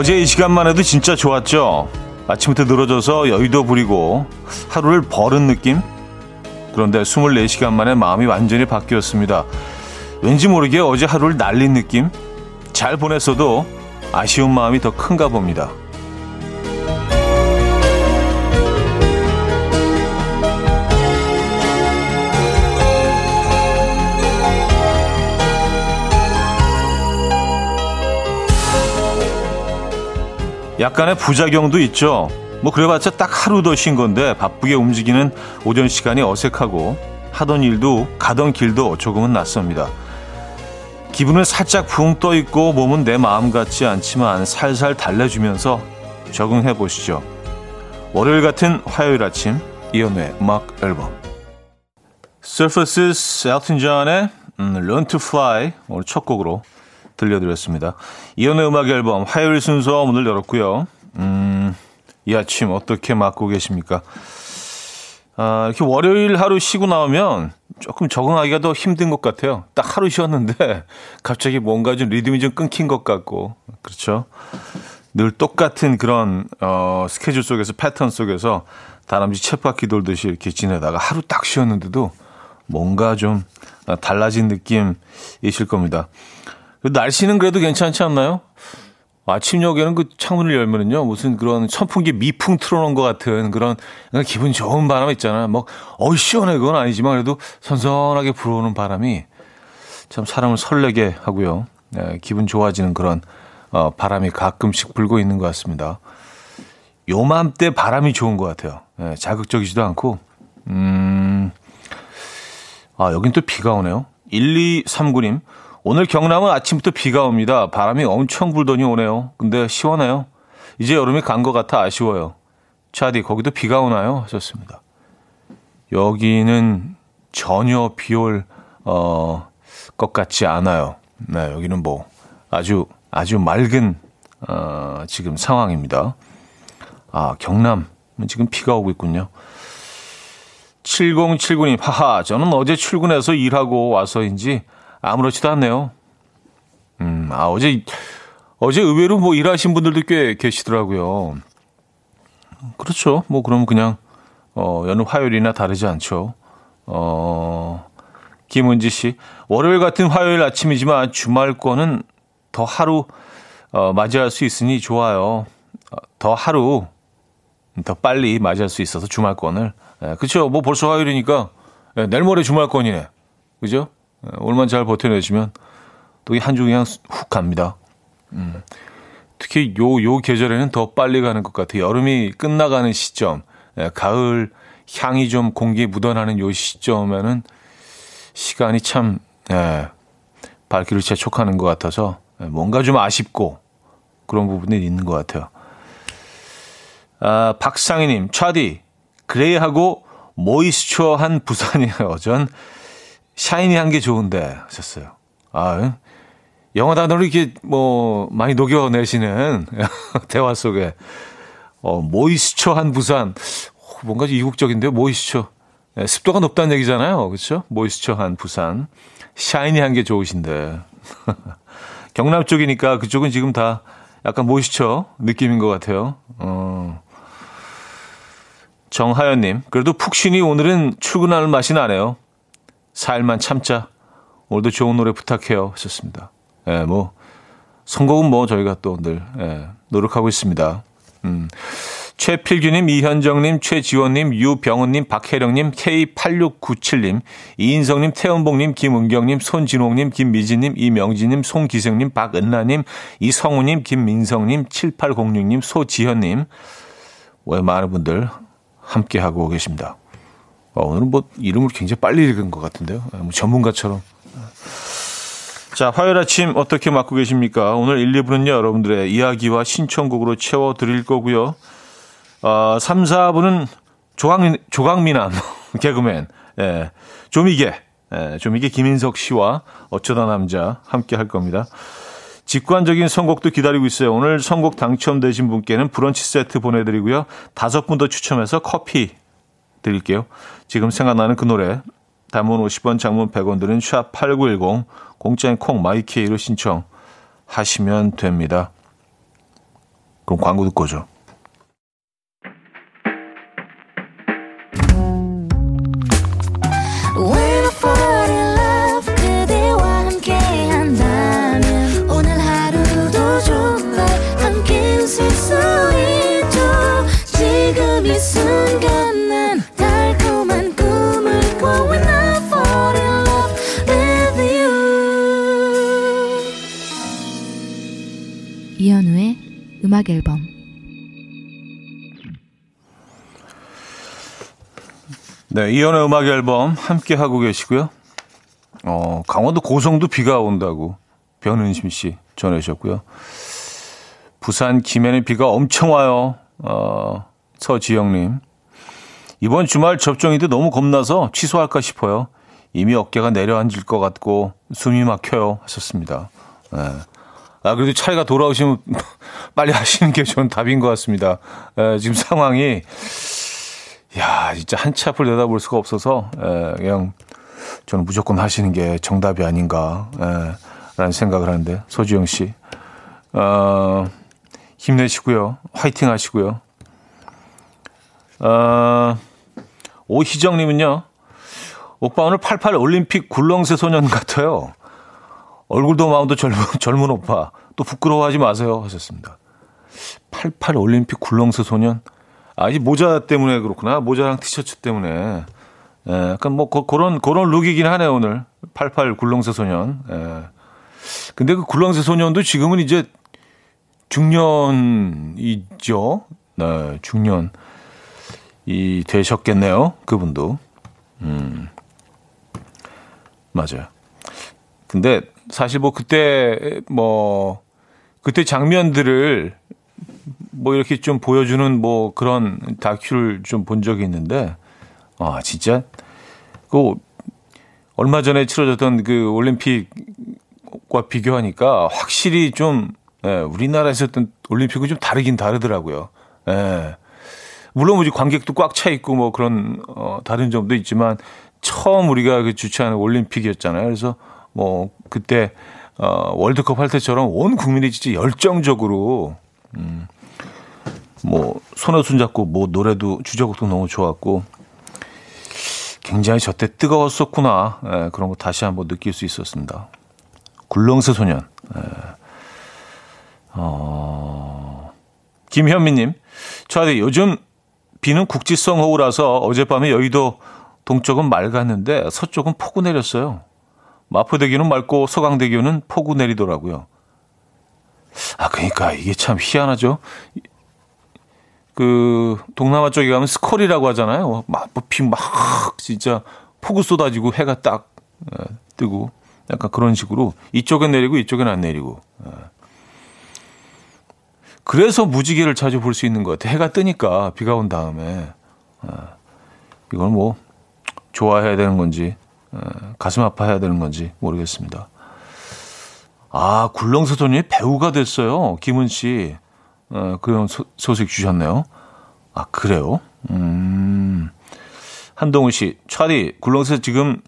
어제 이 시간만 해도 진짜 좋았죠. 아침부터 늘어져서 여유도 부리고 하루를 버른 느낌? 그런데 24시간 만에 마음이 완전히 바뀌었습니다. 왠지 모르게 어제 하루를 날린 느낌? 잘 보냈어도 아쉬운 마음이 더 큰가 봅니다. 약간의 부작용도 있죠. 뭐 그래봤자 딱 하루 더 쉰 건데 바쁘게 움직이는 오전 시간이 어색하고 하던 일도 가던 길도 조금은 낯섭니다. 기분은 살짝 붕 떠 있고 몸은 내 마음 같지 않지만 살살 달래주면서 적응해 보시죠. 월요일 같은 화요일 아침 이연우의 음악 앨범 Surfaces 엘튼 존의 Learn to Fly 오늘 첫 곡으로 들려드렸습니다. 이연의 음악 앨범 화요일 순서 문을 열었고요. 음, 이 아침 어떻게 맞고 계십니까? 아, 이렇게 월요일 하루 쉬고 나오면 조금 적응하기가 더 힘든 것 같아요. 딱 하루 쉬었는데 갑자기 뭔가 좀 리듬이 좀 끊긴 것 같고 그렇죠. 늘 똑같은 그런 어, 스케줄 속에서 패턴 속에서 다람쥐 쳇바퀴 돌듯이 이렇게 지내다가 하루 딱 쉬었는데도 뭔가 좀 달라진 느낌이실 겁니다. 그 날씨는 그래도 괜찮지 않나요? 아침녘에는 그 창문을 열면은요, 무슨 그런 선풍기 미풍 틀어놓은 것 같은 그런 기분 좋은 바람 있잖아요. 뭐, 어이, 시원해. 그건 아니지만 그래도 선선하게 불어오는 바람이 참 사람을 설레게 하고요. 네, 기분 좋아지는 그런 어, 바람이 가끔씩 불고 있는 것 같습니다. 요맘때 바람이 좋은 것 같아요. 네, 자극적이지도 않고, 음, 아, 여긴 또 비가 오네요. 1239님. 오늘 경남은 아침부터 비가 옵니다. 바람이 엄청 불더니 오네요. 근데 시원해요. 이제 여름이 간 것 같아 아쉬워요. 차디, 거기도 비가 오나요? 하셨습니다. 여기는 전혀 비 올, 어, 것 같지 않아요. 네, 여기는 뭐, 아주, 아주 맑은, 어, 지금 상황입니다. 아, 경남. 지금 비가 오고 있군요. 7079님, 하하, 저는 어제 출근해서 일하고 와서인지 아무렇지도 않네요. 음, 아, 어제, 어제 의외로 뭐 일하신 분들도 꽤 계시더라고요. 그렇죠. 뭐 그럼 그냥, 어, 여느 화요일이나 다르지 않죠. 어, 김은지 씨. 월요일 같은 화요일 아침이지만 주말권은 더 하루, 어, 맞이할 수 있으니 좋아요. 어, 더 하루, 더 빨리 맞이할 수 있어서 주말권을. 예, 그쵸. 뭐 벌써 화요일이니까, 예, 내일 모레 주말권이네. 그죠? 오늘만 잘 버텨내시면 또 이 한 주 그냥 훅 갑니다. 음. 특히 요, 요 계절에는 더 빨리 가는 것 같아요. 여름이 끝나가는 시점, 예, 가을 향이 좀 공기에 묻어나는 요 시점에는 시간이 참, 예, 발길을 재촉하는 것 같아서 예, 뭔가 좀 아쉽고 그런 부분이 있는 것 같아요. 아, 박상희님, 차디, 그레이하고 모이스처한 부산이에요. 전 샤이니 한 게 좋은데 하셨어요. 아, 영어 단어를 이렇게 뭐 많이 녹여내시는 대화 속에 어, 모이스처한 부산 뭔가 이국적인데요. 모이스처 네, 습도가 높다는 얘기잖아요. 그렇죠? 모이스처한 부산 샤이니 한 게 좋으신데 경남 쪽이니까 그쪽은 지금 다 약간 모이스처 느낌인 것 같아요. 어. 정하연님, 그래도 푹 쉬니 오늘은 출근할 맛이 나네요. 살만 참자. 오늘도 좋은 노래 부탁해요. 하셨습니다. 예, 뭐, 선곡은 뭐 저희가 또 늘, 예, 노력하고 있습니다. 음. 최필규님, 이현정님, 최지원님, 유병은님, 박혜령님, K8697님, 이인성님, 태연봉님, 김은경님, 손진홍님, 김미진님, 이명진님, 송기생님, 박은나님, 이성우님, 김민성님, 7806님, 소지현님, 왜 많은 분들 함께하고 계십니다. 어, 오늘은 뭐 이름을 굉장히 빨리 읽은 것 같은데요. 아, 뭐 전문가처럼. 자, 화요일 아침 어떻게 맞고 계십니까? 오늘 1, 2부는요, 여러분들의 이야기와 신청곡으로 채워드릴 거고요. 어, 3, 4부는 조강, 조강미남, 개그맨, 예, 조미개, 예, 조미개 김인석 씨와 어쩌다 남자 함께 할 겁니다. 직관적인 선곡도 기다리고 있어요. 오늘 선곡 당첨되신 분께는 브런치 세트 보내드리고요. 다섯 분 더 추첨해서 커피 드릴게요. 지금 생각나는 그 노래 단문 50원 장문 100원 드는 샵8910 공짜인 콩 마이케이로 신청하시면 됩니다. 그럼 광고 듣고 오죠. 음악 앨범 네, 이연의 음악 앨범 함께 하고 계시고요. 어, 강원도 고성도 비가 온다고 변은심 씨 전해주셨고요. 부산 김해는 비가 엄청 와요. 어, 서지영님. 이번 주말 접종인데 너무 겁나서 취소할까 싶어요. 이미 어깨가 내려앉을 것 같고 숨이 막혀요. 하셨습니다. 네. 아, 그래도 차이가 돌아오시면 빨리 하시는 게 저는 답인 것 같습니다. 에, 지금 상황이, 야, 진짜 한치 앞을 내다볼 수가 없어서, 에, 그냥 저는 무조건 하시는 게 정답이 아닌가, 에, 라는 생각을 하는데, 소지영 씨. 어, 힘내시고요. 화이팅 하시고요. 어, 오희정님은요, 오빠 오늘 88 올림픽 굴렁쇠 소년 같아요. 얼굴도 마음도 젊은, 젊은 오빠. 또 부끄러워하지 마세요. 하셨습니다. 88 올림픽 굴렁쇠 소년. 아, 이 모자 때문에 그렇구나. 모자랑 티셔츠 때문에. 예, 약간 뭐, 고, 그런, 그런 룩이긴 하네요, 오늘. 88 굴렁쇠 소년. 예. 근데 그 굴렁쇠 소년도 지금은 이제 중년이죠. 네, 중년 이 되셨겠네요. 그분도. 음. 맞아요. 근데 사실 뭐 그때 뭐 그때 장면들을 뭐 이렇게 좀 보여주는 뭐 그런 다큐를 좀 본 적이 있는데 아 진짜 그 얼마 전에 치러졌던 그 올림픽과 비교하니까 확실히 좀 예, 우리나라에서 했던 올림픽은 좀 다르긴 다르더라고요. 예. 물론 뭐 관객도 꽉 차 있고 뭐 그런 어 다른 점도 있지만 처음 우리가 그 주최하는 올림픽이었잖아요. 그래서 뭐 그때 어 월드컵 할 때처럼 온 국민이 진짜 열정적으로 음, 뭐 손에 손잡고 뭐 노래도 주제곡도 너무 좋았고 굉장히 저때 뜨거웠었구나 예, 그런 거 다시 한번 느낄 수 있었습니다. 굴렁쇠 소년. 예. 어, 김현미님, 저 요즘 비는 국지성 호우라서 어젯밤에 여의도 동쪽은 맑았는데 서쪽은 폭우 내렸어요. 마포대교는 맑고 서강대교는 폭우 내리더라고요. 아, 그러니까 이게 참 희한하죠. 그 동남아 쪽에 가면 스콜이라고 하잖아요. 막 비막 뭐 진짜 폭우 쏟아지고 해가 딱 어, 뜨고 약간 그런 식으로 이쪽엔 내리고 이쪽엔 안 내리고. 어. 그래서 무지개를 자주 볼 수 있는 것 같아. 해가 뜨니까 비가 온 다음에 어. 이걸 뭐 좋아해야 되는 건지 가슴 아파해야 되는 건지 모르겠습니다. 아, 굴렁쇠소년이 배우가 됐어요. 김은 씨. 어, 그런 소, 소식 주셨네요. 아, 그래요? 음. 한동훈 씨, 차디, 굴렁쇠 지금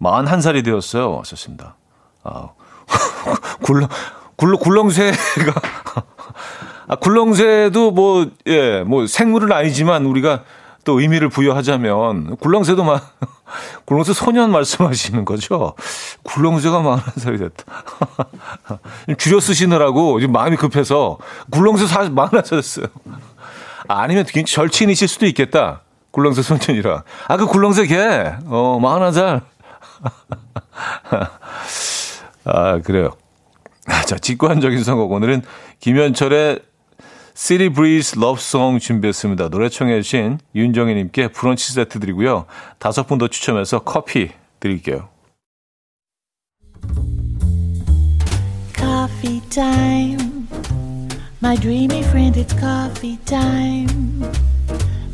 41살이 되었어요. 왔었습니다. 아, 굴렁, 굴렁, 굴렁쇠가, 아, 굴렁쇠도 뭐, 예, 뭐 생물은 아니지만 우리가 또 의미를 부여하자면 굴렁쇠도 막 굴렁쇠 소년 말씀하시는 거죠? 굴렁쇠가 41살이 됐다. 줄여 쓰시느라고 지금 마음이 급해서 굴렁쇠 41살 됐어요. 아, 아니면 굉장히 절친이실 수도 있겠다. 굴렁쇠 소년이라. 아, 그 굴렁쇠 걔, 어, 41살. 아, 그래요. 자, 직관적인 선곡. 오늘은 김현철의 City Breeze Love Song 준비했습니다. 노래 청해 주신 윤정희 님께 브런치 세트 드리고요. 다섯 분 더 추첨해서 커피 드릴게요. Coffee time. My dreamy friend, it's coffee time.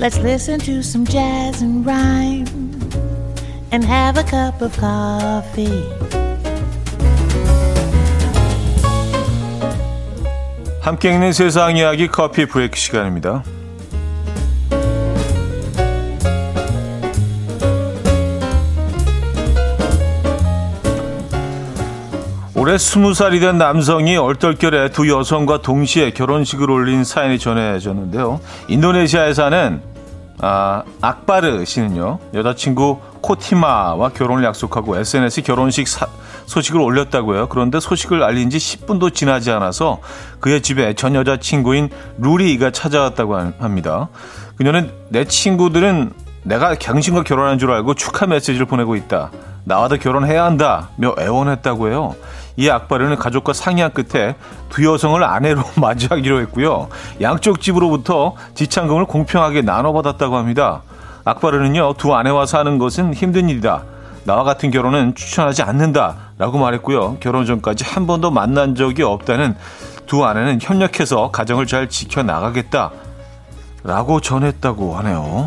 Let's listen to some jazz and rhyme and have a cup of coffee. 함께 읽는 세상 이야기 커피 브레이크 시간입니다. 올해 스무 살이 된 남성이 얼떨결에 두 여성과 동시에 결혼식을 올린 사연이 전해졌는데요. 인도네시아에 사는 아, 악바르 씨는요, 여자친구 코티마와 결혼을 약속하고 SNS에 결혼식 사, 소식을 올렸다고요. 그런데 소식을 알린 지 10분도 지나지 않아서 그의 집에 전 여자친구인 루리가 찾아왔다고 합니다. 그녀는 내 친구들은 내가 당신과 결혼한 줄 알고 축하 메시지를 보내고 있다. 나와도 결혼해야 한다. 며 애원했다고 해요. 이 악바르는 가족과 상의한 끝에 두 여성을 아내로 맞이하기로 했고요. 양쪽 집으로부터 지참금을 공평하게 나눠받았다고 합니다. 악바르는요, 두 아내와 사는 것은 힘든 일이다. 나와 같은 결혼은 추천하지 않는다. 라고 말했고요. 결혼 전까지 한 번도 만난 적이 없다는 두 아내는 협력해서 가정을 잘 지켜나가겠다. 라고 전했다고 하네요.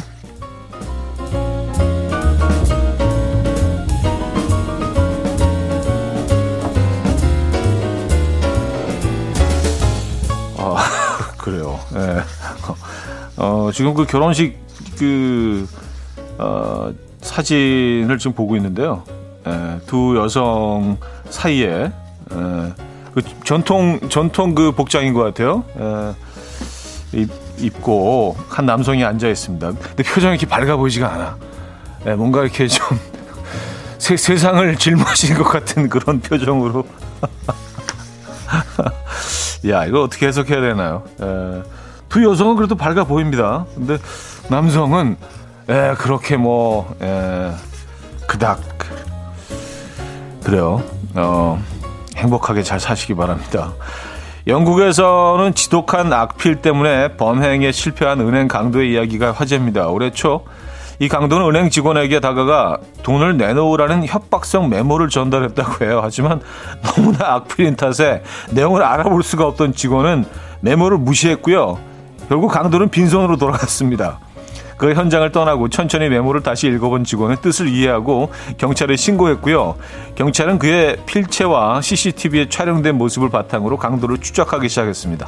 그래요. 예. 어, 지금 그 결혼식 그, 어, 사진을 지금 보고 있는데요. 예, 두 여성 사이에, 예, 그 전통, 전통 그 복장인 것 같아요. 예, 입, 입고 한 남성이 앉아 있습니다. 근데 표정이 이렇게 밝아 보이지가 않아. 예, 뭔가 이렇게 좀 세, 세상을 짊어진 것 같은 그런 표정으로. 야, 이거 어떻게 해석해야 되나요? 에, 두 여성은 그래도 밝아 보입니다. 근데 남성은 에, 그렇게 뭐 에, 그닥 그래요. 어, 행복하게 잘 사시기 바랍니다. 영국에서는 지독한 악필 때문에 범행에 실패한 은행 강도의 이야기가 화제입니다. 올해 초 이 강도는 은행 직원에게 다가가 돈을 내놓으라는 협박성 메모를 전달했다고 해요. 하지만 너무나 악필인 탓에 내용을 알아볼 수가 없던 직원은 메모를 무시했고요. 결국 강도는 빈손으로 돌아갔습니다. 그 현장을 떠나고 천천히 메모를 다시 읽어본 직원은 뜻을 이해하고 경찰에 신고했고요. 경찰은 그의 필체와 CCTV에 촬영된 모습을 바탕으로 강도를 추적하기 시작했습니다.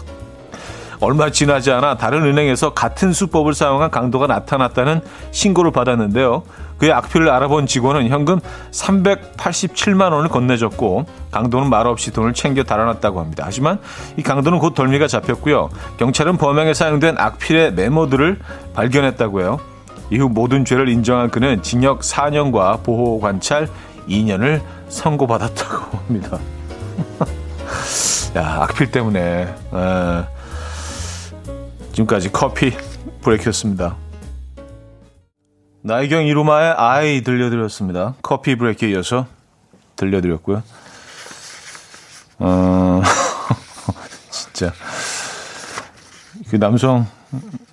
얼마 지나지 않아 다른 은행에서 같은 수법을 사용한 강도가 나타났다는 신고를 받았는데요. 그의 악필을 알아본 직원은 현금 387만 원을 건네줬고 강도는 말없이 돈을 챙겨 달아났다고 합니다. 하지만 이 강도는 곧 덜미가 잡혔고요. 경찰은 범행에 사용된 악필의 메모들을 발견했다고 해요. 이후 모든 죄를 인정한 그는 징역 4년과 보호 관찰 2년을 선고받았다고 합니다. 야, 악필 때문에. 에. 지금까지 커피 브레이크였습니다. 나이경 이루마의 아이 들려드렸습니다. 커피 브레이크에 이어서 들려드렸고요. 어, 진짜. 그 남성,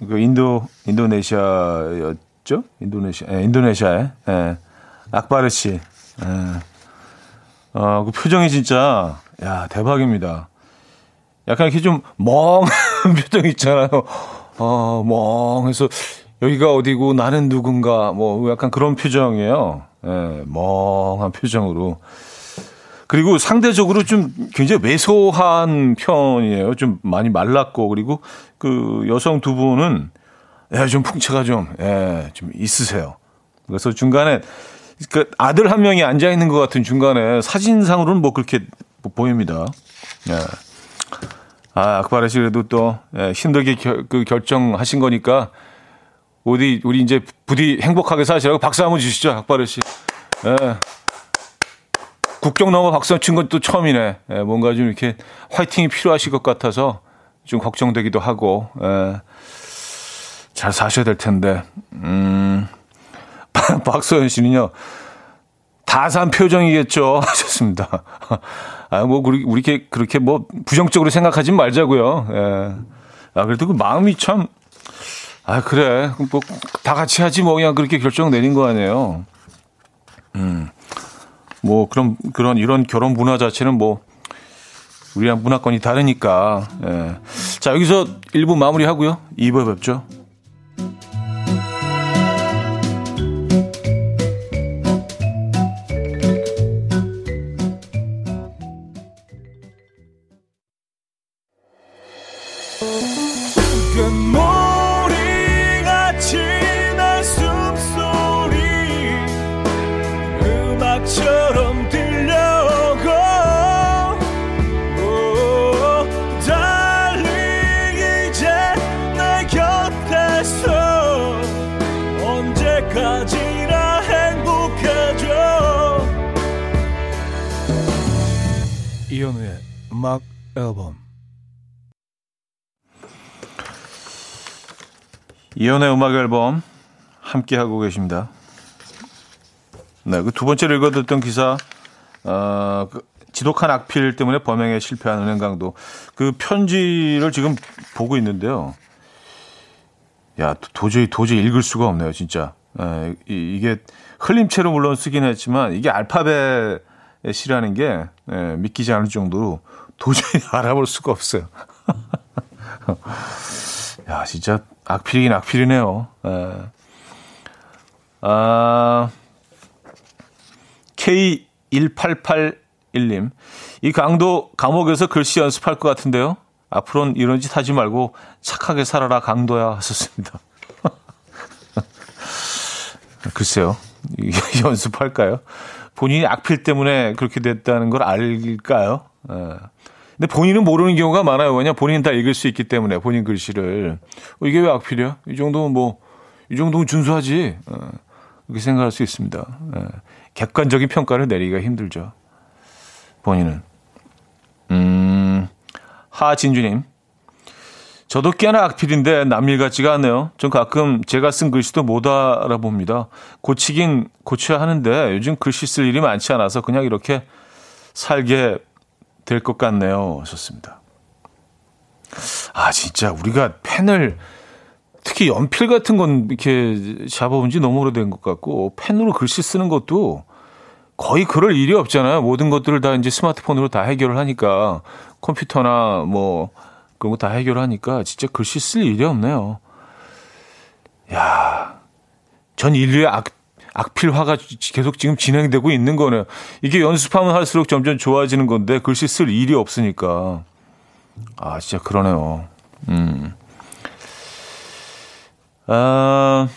그 인도, 인도네시아였죠? 인도네시아, 예, 인도네시아에, 예, 악바르 씨. 예. 어, 그 표정이 진짜, 야, 대박입니다. 약간 이렇게 좀 멍한 표정 있잖아요. 어, 멍해서 여기가 어디고 나는 누군가 뭐 약간 그런 표정이에요. 예, 멍한 표정으로. 그리고 상대적으로 좀 굉장히 왜소한 편이에요. 좀 많이 말랐고 그리고 그 여성 두 분은 예, 좀 풍채가 좀 예, 좀 있으세요. 그래서 중간에 그 아들 한 명이 앉아 있는 것 같은 중간에 사진상으로는 뭐 그렇게 보입니다. 예. 아, 악바르 씨 그래도 또 예, 힘들게 결, 그 결정하신 거니까 우리 우리 이제 부디 행복하게 사시라고 박수 한번 주시죠, 악바르 씨. 예. 국경 넘어 박수 친 건 또 처음이네. 예, 뭔가 좀 이렇게 화이팅이 필요하실 것 같아서 좀 걱정되기도 하고 예. 잘 사셔야 될 텐데. 음. 박소연 씨는요. 다산 표정이겠죠. 하셨습니다. 아, 뭐, 우리, 우리 게 그렇게 뭐, 부정적으로 생각하지 말자고요. 예. 아, 그래도 그 마음이 참, 아, 그래. 뭐, 다 같이 하지 뭐, 그냥 그렇게 결정 내린 거 아니에요. 음. 뭐, 그런, 그런, 이런 결혼 문화 자체는 뭐, 우리랑 문화권이 다르니까. 예. 자, 여기서 1부 마무리 하고요. 2부에 뵙죠. 음악 앨범 이현우의 음악 앨범 함께 하고 계십니다. 네, 그 두 번째로 읽어드렸던 기사, 어, 그 지독한 악필 때문에 범행에 실패한 은행 강도. 그 편지를 지금 보고 있는데요. 야, 도저히, 도저히 읽을 수가 없네요, 진짜. 에, 이, 이게 흘림체로 물론 쓰긴 했지만, 이게 알파벳 시라는 게 예, 믿기지 않을 정도로 도저히 알아볼 수가 없어요. 야, 진짜 악필이긴 악필이네요. 예. 아, K1881님. 이 강도 감옥에서 글씨 연습할 것 같은데요. 앞으로는 이런 짓 하지 말고 착하게 살아라 강도야 하셨습니다. 글쎄요. 연습할까요? 본인이 악필 때문에 그렇게 됐다는 걸 알까요? 예. 근데 본인은 모르는 경우가 많아요. 왜냐 본인은 다 읽을 수 있기 때문에 본인 글씨를 어, 이게 왜 악필이야? 이 정도면 뭐 이 정도면 준수하지. 어, 그렇게 생각할 수 있습니다. 예. 객관적인 평가를 내리기가 힘들죠. 본인은. 음, 하진주님. 저도 꽤나 악필인데 남일 같지가 않네요. 전 가끔 제가 쓴 글씨도 못 알아봅니다. 고치긴 고쳐야 하는데 요즘 글씨 쓸 일이 많지 않아서 그냥 이렇게 살게 될 것 같네요. 하셨습니다. 아, 진짜 우리가 펜을 특히 연필 같은 건 이렇게 잡아본 지 너무 오래된 것 같고 펜으로 글씨 쓰는 것도 거의 그럴 일이 없잖아요. 모든 것들을 다 이제 스마트폰으로 다 해결을 하니까 컴퓨터나 뭐 그런 거 다 해결하니까 진짜 글씨 쓸 일이 없네요. 야, 전 인류의 악, 악필화가 계속 지금 진행되고 있는 거네요. 이게 연습하면 할수록 점점 좋아지는 건데 글씨 쓸 일이 없으니까. 아, 진짜 그러네요. 음. 아,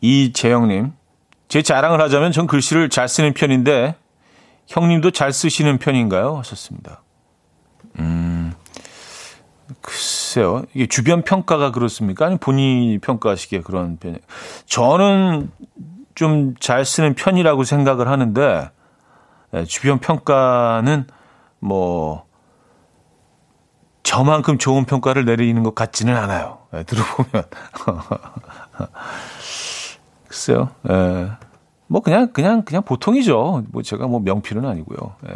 이재영님. 제 자랑을 하자면 전 글씨를 잘 쓰는 편인데 형님도 잘 쓰시는 편인가요? 하셨습니다. 음, 글쎄요. 이게 주변 평가가 그렇습니까? 아니면 본인이 평가하시기에 그런 편이 저는 좀 잘 쓰는 편이라고 생각을 하는데, 네, 주변 평가는 뭐, 저만큼 좋은 평가를 내리는 것 같지는 않아요. 네, 들어보면. 글쎄요. 네. 뭐 그냥 그냥 그냥 보통이죠. 뭐 제가 뭐 명필은 아니고요. 예.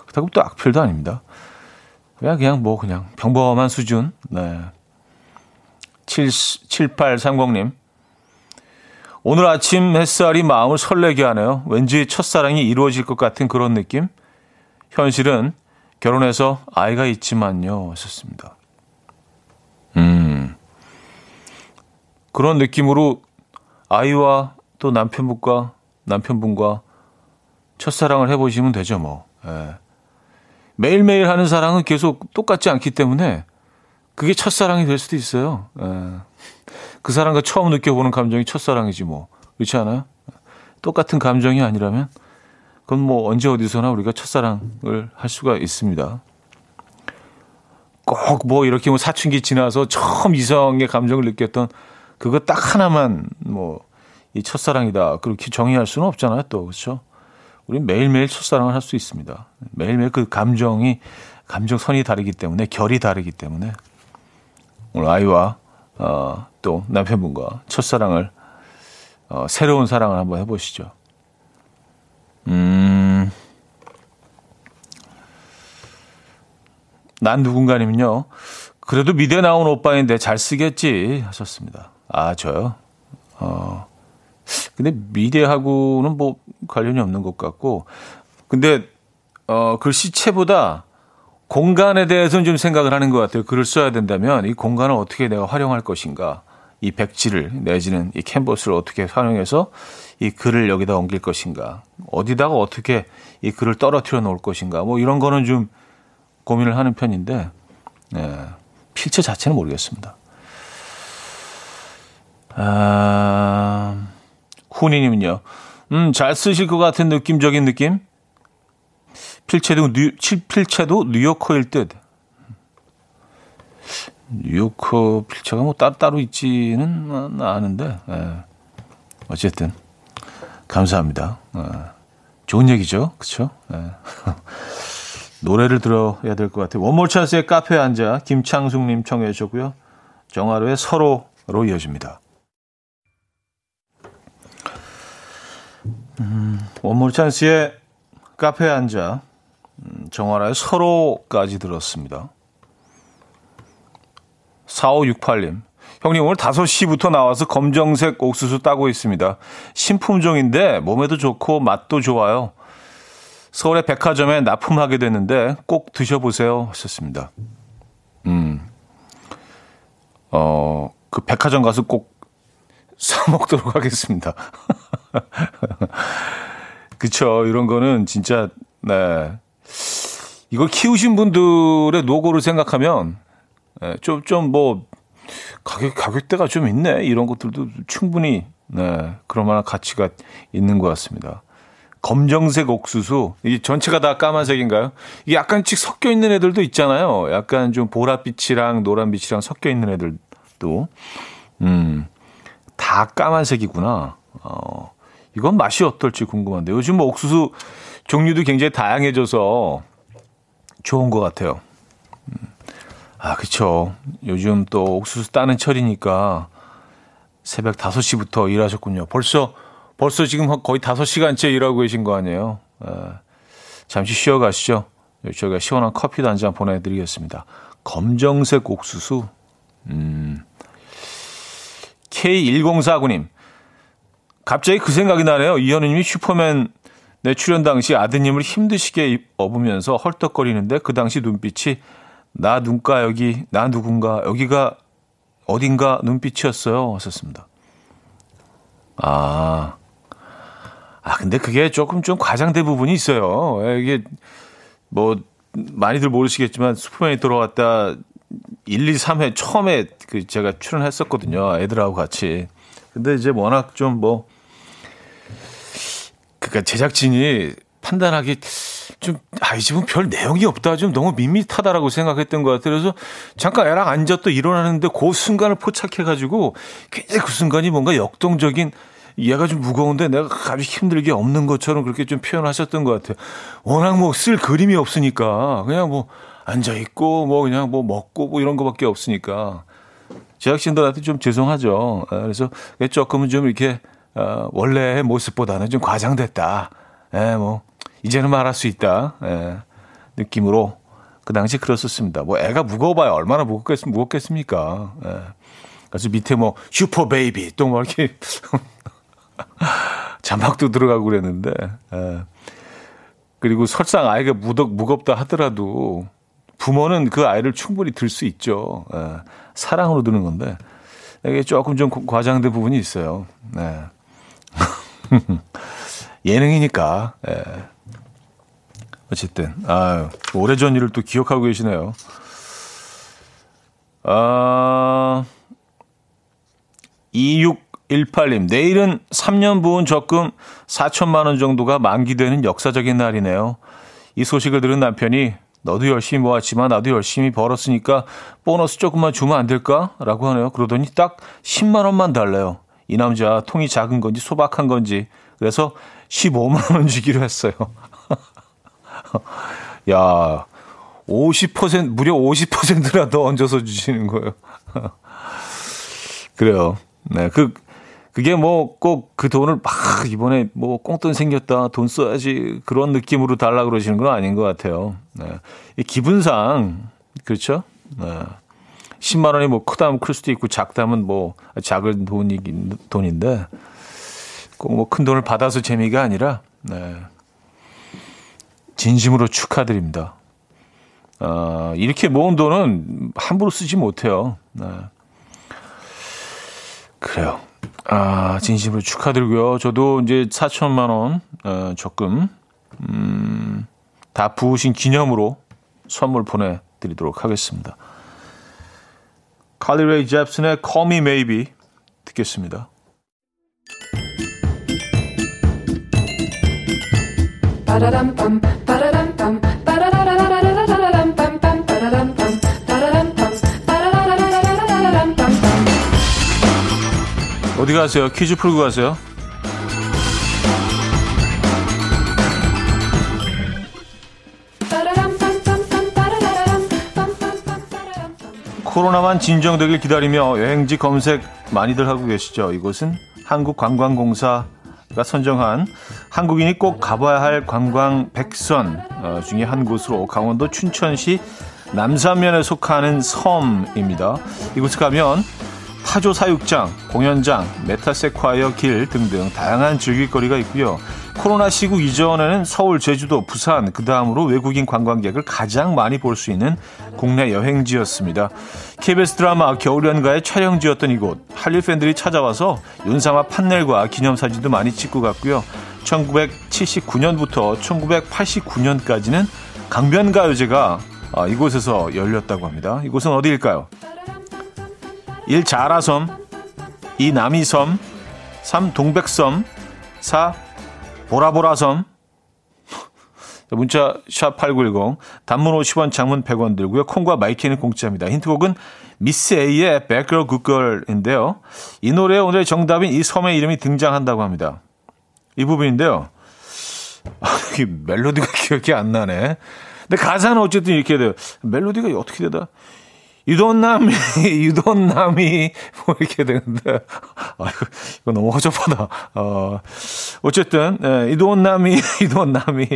그렇다고 또 악필도 아닙니다. 그냥 그냥 뭐 그냥 평범한 수준. 네. 7 7830님. 오늘 아침 햇살이 마음을 설레게 하네요. 왠지 첫사랑이 이루어질 것 같은 그런 느낌. 현실은 결혼해서 아이가 있지만요. 하셨습니다. 음. 그런 느낌으로 아이와 또 남편분과 남편분과 첫사랑을 해보시면 되죠, 뭐. 예. 매일매일 하는 사랑은 계속 똑같지 않기 때문에 그게 첫사랑이 될 수도 있어요. 예. 그 사람과 처음 느껴보는 감정이 첫사랑이지 뭐. 그렇지 않아요? 똑같은 감정이 아니라면 그건 뭐 언제 어디서나 우리가 첫사랑을 할 수가 있습니다. 꼭 뭐 이렇게 뭐 사춘기 지나서 처음 이성의 감정을 느꼈던 그거 딱 하나만 뭐 이 첫사랑이다. 그렇게 정의할 수는 없잖아요, 또. 그렇죠? 우리 매일매일 첫사랑을 할 수 있습니다. 매일매일 그 감정이 감정선이 다르기 때문에 결이 다르기 때문에 오늘 아이와 어, 또 남편분과 첫사랑을 어, 새로운 사랑을 한번 해보시죠. 음, 난 누군가님은요. 그래도 미대 나온 오빠인데 잘 쓰겠지 하셨습니다. 아 저요. 어, 근데 미래하고는 뭐 관련이 없는 것 같고, 근데 어 글씨체보다 공간에 대해서는 좀 생각을 하는 것 같아요. 글을 써야 된다면 이 공간을 어떻게 내가 활용할 것인가, 이 백지를 내지는 이 캔버스를 어떻게 활용해서 이 글을 여기다 옮길 것인가, 어디다가 어떻게 이 글을 떨어뜨려 놓을 것인가, 뭐 이런 거는 좀 고민을 하는 편인데, 예, 필체 자체는 모르겠습니다. 아. 훈이님은요. 음, 잘 쓰실 것 같은 느낌적인 느낌? 필체도, 뉴, 필체도 뉴요커일 듯. 뉴요커 필체가 뭐 따로, 따로 있지는 않은데, 예. 어쨌든, 감사합니다. 예. 좋은 얘기죠. 그렇죠? 네. 노래를 들어야 될 것 같아요. 원몰 찬스의 카페에 앉아 김창숙님 청해 주셨고요. 정하루의 서로로 이어집니다. 음, 원몰 찬스의 카페에 앉아 음, 정화라의 서로까지 들었습니다. 4568님. 형님 오늘 5시부터 나와서 검정색 옥수수 따고 있습니다. 신품종인데 몸에도 좋고 맛도 좋아요. 서울의 백화점에 납품하게 됐는데 꼭 드셔보세요 하셨습니다. 음, 어, 그 백화점 가서 꼭 사 먹도록 하겠습니다. 그쵸. 이런 거는 진짜, 네. 이걸 키우신 분들의 노고를 생각하면, 네, 좀, 좀 뭐, 가격, 가격대가 좀 있네. 이런 것들도 충분히, 네, 그럴 만한 가치가 있는 것 같습니다. 검정색 옥수수, 이 전체가 다 까만색인가요? 이게 약간씩 섞여 있는 애들도 있잖아요. 약간 좀 보랏빛이랑 노란빛이랑 섞여 있는 애들도. 음, 다 까만색이구나. 어, 이건 맛이 어떨지 궁금한데. 요즘 뭐 옥수수 종류도 굉장히 다양해져서 좋은 것 같아요. 음. 아, 그쵸. 요즘 또 옥수수 따는 철이니까 새벽 5시부터 일하셨군요. 벌써, 벌써 지금 거의 5시간째 일하고 계신 거 아니에요? 아, 잠시 쉬어 가시죠. 저희가 시원한 커피도 한 잔 보내드리겠습니다. 검정색 옥수수. 음. K1049님. 갑자기 그 생각이 나네요. 이현우님이 슈퍼맨 내 출연 당시 아드님을 힘드시게 업으면서 헐떡거리는데 그 당시 눈빛이 나 눈가 여기 나 누군가 여기가 어딘가 눈빛이었어요. 하셨습니다. 아. 아, 근데 그게 조금 좀 과장된 부분이 있어요. 이게 뭐 많이들 모르시겠지만 슈퍼맨이 들어왔다 1, 2, 3회 처음에 그 제가 출연했었거든요. 애들하고 같이. 근데 이제 워낙 좀 뭐, 그니까 제작진이 판단하기 좀, 아, 이 집은 별 내용이 없다. 좀 너무 밋밋하다라고 생각했던 것 같아요. 그래서 잠깐 애랑 앉아 또 일어나는데 그 순간을 포착해가지고 굉장히 그 순간이 뭔가 역동적인 얘가 좀 무거운데 내가 아주 힘들게 없는 것처럼 그렇게 좀 표현하셨던 것 같아요. 워낙 뭐 쓸 그림이 없으니까 그냥 뭐 앉아 있고 뭐 그냥 뭐 먹고 뭐 이런 거밖에 없으니까 제작진들한테 좀 죄송하죠. 아, 그래서 조금은 좀 이렇게 어, 원래의 모습보다는 좀 과장됐다. 예, 뭐 이제는 말할 수 있다. 예, 느낌으로 그 당시 그랬었습니다. 뭐 애가 무거워봐야 얼마나 무겁겠, 무겁겠습니까. 예. 그래서 밑에 뭐 super baby 또 뭐 이렇게 자막도 들어가고 그랬는데 예. 그리고 설사 아이가 무덕, 무겁다 하더라도 부모는 그 아이를 충분히 들 수 있죠. 예, 사랑으로 드는 건데 이게 조금 좀 과장된 부분이 있어요. 네. 예능이니까. 예. 어쨌든 아유, 오래전 일을 또 기억하고 계시네요. 아 2618님 내일은 3년 부은 적금 4천만 원 정도가 만기되는 역사적인 날이네요. 이 소식을 들은 남편이 너도 열심히 모았지만 나도 열심히 벌었으니까 보너스 조금만 주면 안 될까? 라고 하네요. 그러더니 딱 10만 원만 달래요. 이 남자 통이 작은 건지 소박한 건지. 그래서 15만 원 주기로 했어요. 야, 50% 무려 50%나 더 얹어서 주시는 거예요. 그래요. 네, 그 그게 뭐 꼭 그 돈을 막 이번에 뭐 꽁돈 생겼다 돈 써야지 그런 느낌으로 달라 그러시는 건 아닌 것 같아요. 네. 기분상 그렇죠. 네. 10만 원이 뭐 크다면 클 수도 있고 작다면 뭐 작은 돈이 돈인데 꼭 뭐 큰 돈을 받아서 재미가 아니라 네. 진심으로 축하드립니다. 어, 이렇게 모은 돈은 함부로 쓰지 못해요. 네. 그래요. 아, 진심으로 축하드리고요. 저도 이제 4천만 원 어, 적금 음, 다 부으신 기념으로 선물 보내드리도록 하겠습니다. 칼리 레이 잽슨의 Call Me Maybe 듣겠습니다. 어디 가세요? 퀴즈 풀고 가세요. 코로나만 진정되길 기다리며 여행지 검색 많이들 하고 계시죠. 이곳은 한국관광공사가 선정한 한국인이 꼭 가봐야 할 관광 백선 어, 중에 한 곳으로 강원도 춘천시 남산면에 속하는 섬입니다. 이곳에 가면 타조 사육장, 공연장, 메타세콰이어 길 등등 다양한 즐길거리가 있고요. 코로나 시국 이전에는 서울, 제주도, 부산, 그 다음으로 외국인 관광객을 가장 많이 볼 수 있는 국내 여행지였습니다. KBS 드라마 겨울연가의 촬영지였던 이곳, 한류 팬들이 찾아와서 욘사마 판넬과 기념사진도 많이 찍고 갔고요. 1979년부터 1989년까지는 강변가요제가 아, 이곳에서 열렸다고 합니다. 이곳은 어디일까요? 1. 자라섬 2. 남이섬 3. 동백섬 4. 보라보라섬 문자 샵8910 단문 50원 장문 100원 들고요. 콩과 마이케이는 공짜입니다. 힌트곡은 미스 A의 Bad Girl 인데요 이 노래에 오늘 정답인 이 섬의 이름이 등장한다고 합니다. 이 부분인데요. 아, 이 멜로디가 기억이 안 나네. 근데 가사는 어쨌든 이렇게 돼요. 멜로디가 어떻게 되다? 유돈남이, 유돈남이, 뭐, 이렇게 되는데, 아, 이거, 이거 너무 허접하다. 어, 어쨌든, 예, 유돈남이, 유돈남이,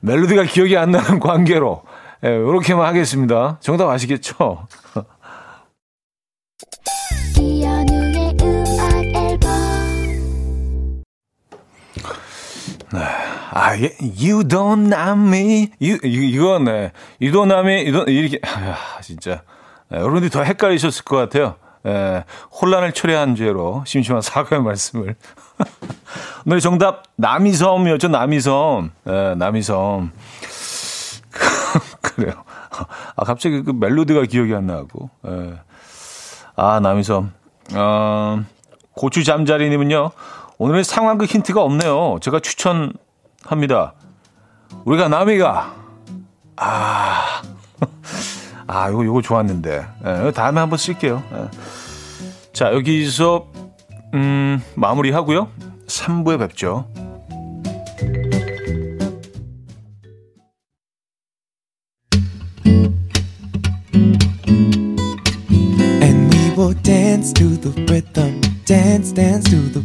멜로디가 기억이 안 나는 관계로, 예, 이렇게만 하겠습니다. 정답 아시겠죠? 네. 아, you don't know me. You, 이거, 네. You don't know me. Don't, 이렇게, 아, 진짜. 네, 여러분들이 더 헷갈리셨을 것 같아요. 예, 혼란을 초래한 죄로 심심한 사과의 말씀을. 오늘 정답, 남이섬이었죠, 남이섬. 예, 남이섬. 그래요. 아, 갑자기 그 멜로디가 기억이 안 나고. 예. 아, 남이섬. 어, 고추 잠자리님은요, 오늘은 상황극 힌트가 없네요. 제가 추천 합니다. 우리가 남이가 아, 아, 이거 요거 좋았는데. 예, 다음에 한번 쓸게요. 예. 자, 여기서 음, 마무리 하고요. 3부에 뵙죠.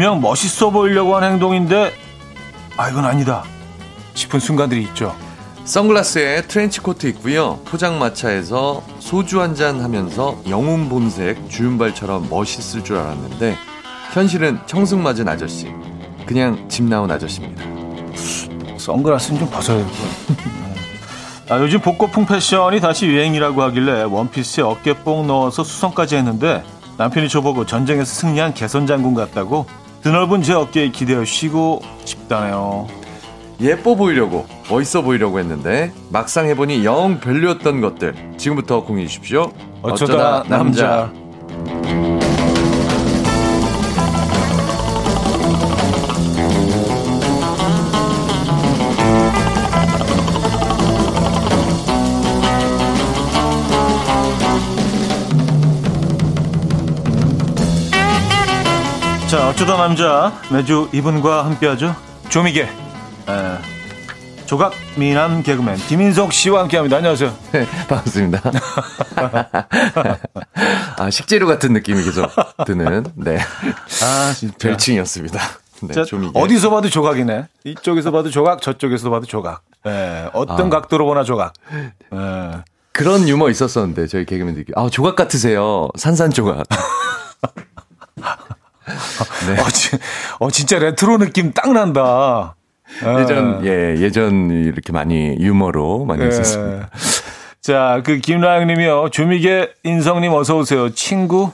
분명 멋있어 보이려고 하는 행동인데 아 이건 아니다 싶은 순간들이 있죠. 선글라스에 트렌치코트 있고요. 포장마차에서 소주 한 잔 하면서 영웅 본색 주윤발처럼 멋있을 줄 알았는데 현실은 청승 맞은 아저씨. 그냥 집 나온 아저씨입니다. 선글라스는 좀 벗어야 될 거야. 아, 요즘 복고풍 패션이 다시 유행이라고 하길래 원피스에 어깨뽕 넣어서 수성까지 했는데 남편이 저보고 전쟁에서 승리한 개선 장군 같다고 드넓은 제 어깨에 기대어 쉬고 싶다네요. 예뻐 보이려고 멋있어 보이려고 했는데 막상 해보니 영 별로였던 것들 지금부터 공유해 주십시오. 어쩌다, 어쩌다 남자. 남자. 자, 어쩌다 남자 매주 이분과 함께하죠. 조미개, 에, 조각 미남 개그맨 김인석 씨와 함께합니다. 안녕하세요. 네, 반갑습니다. 아 식재료 같은 느낌이 계속 드는 네. 아 진짜. 별칭이었습니다. 네, 자, 어디서 봐도 조각이네. 이쪽에서 봐도 조각, 저쪽에서 봐도 조각. 네, 어떤 아. 각도로 보나 조각. 네. 그런 유머 있었었는데 저희 개그맨들이 아 조각 같으세요. 산산 조각. 네. 어, 지, 어, 진짜 레트로 느낌 딱 난다. 예전, 예, 예전 이렇게 많이 유머로 많이 예. 했었습니다. 자, 그 김라영 님이요. 주미계 인성님 어서오세요. 친구,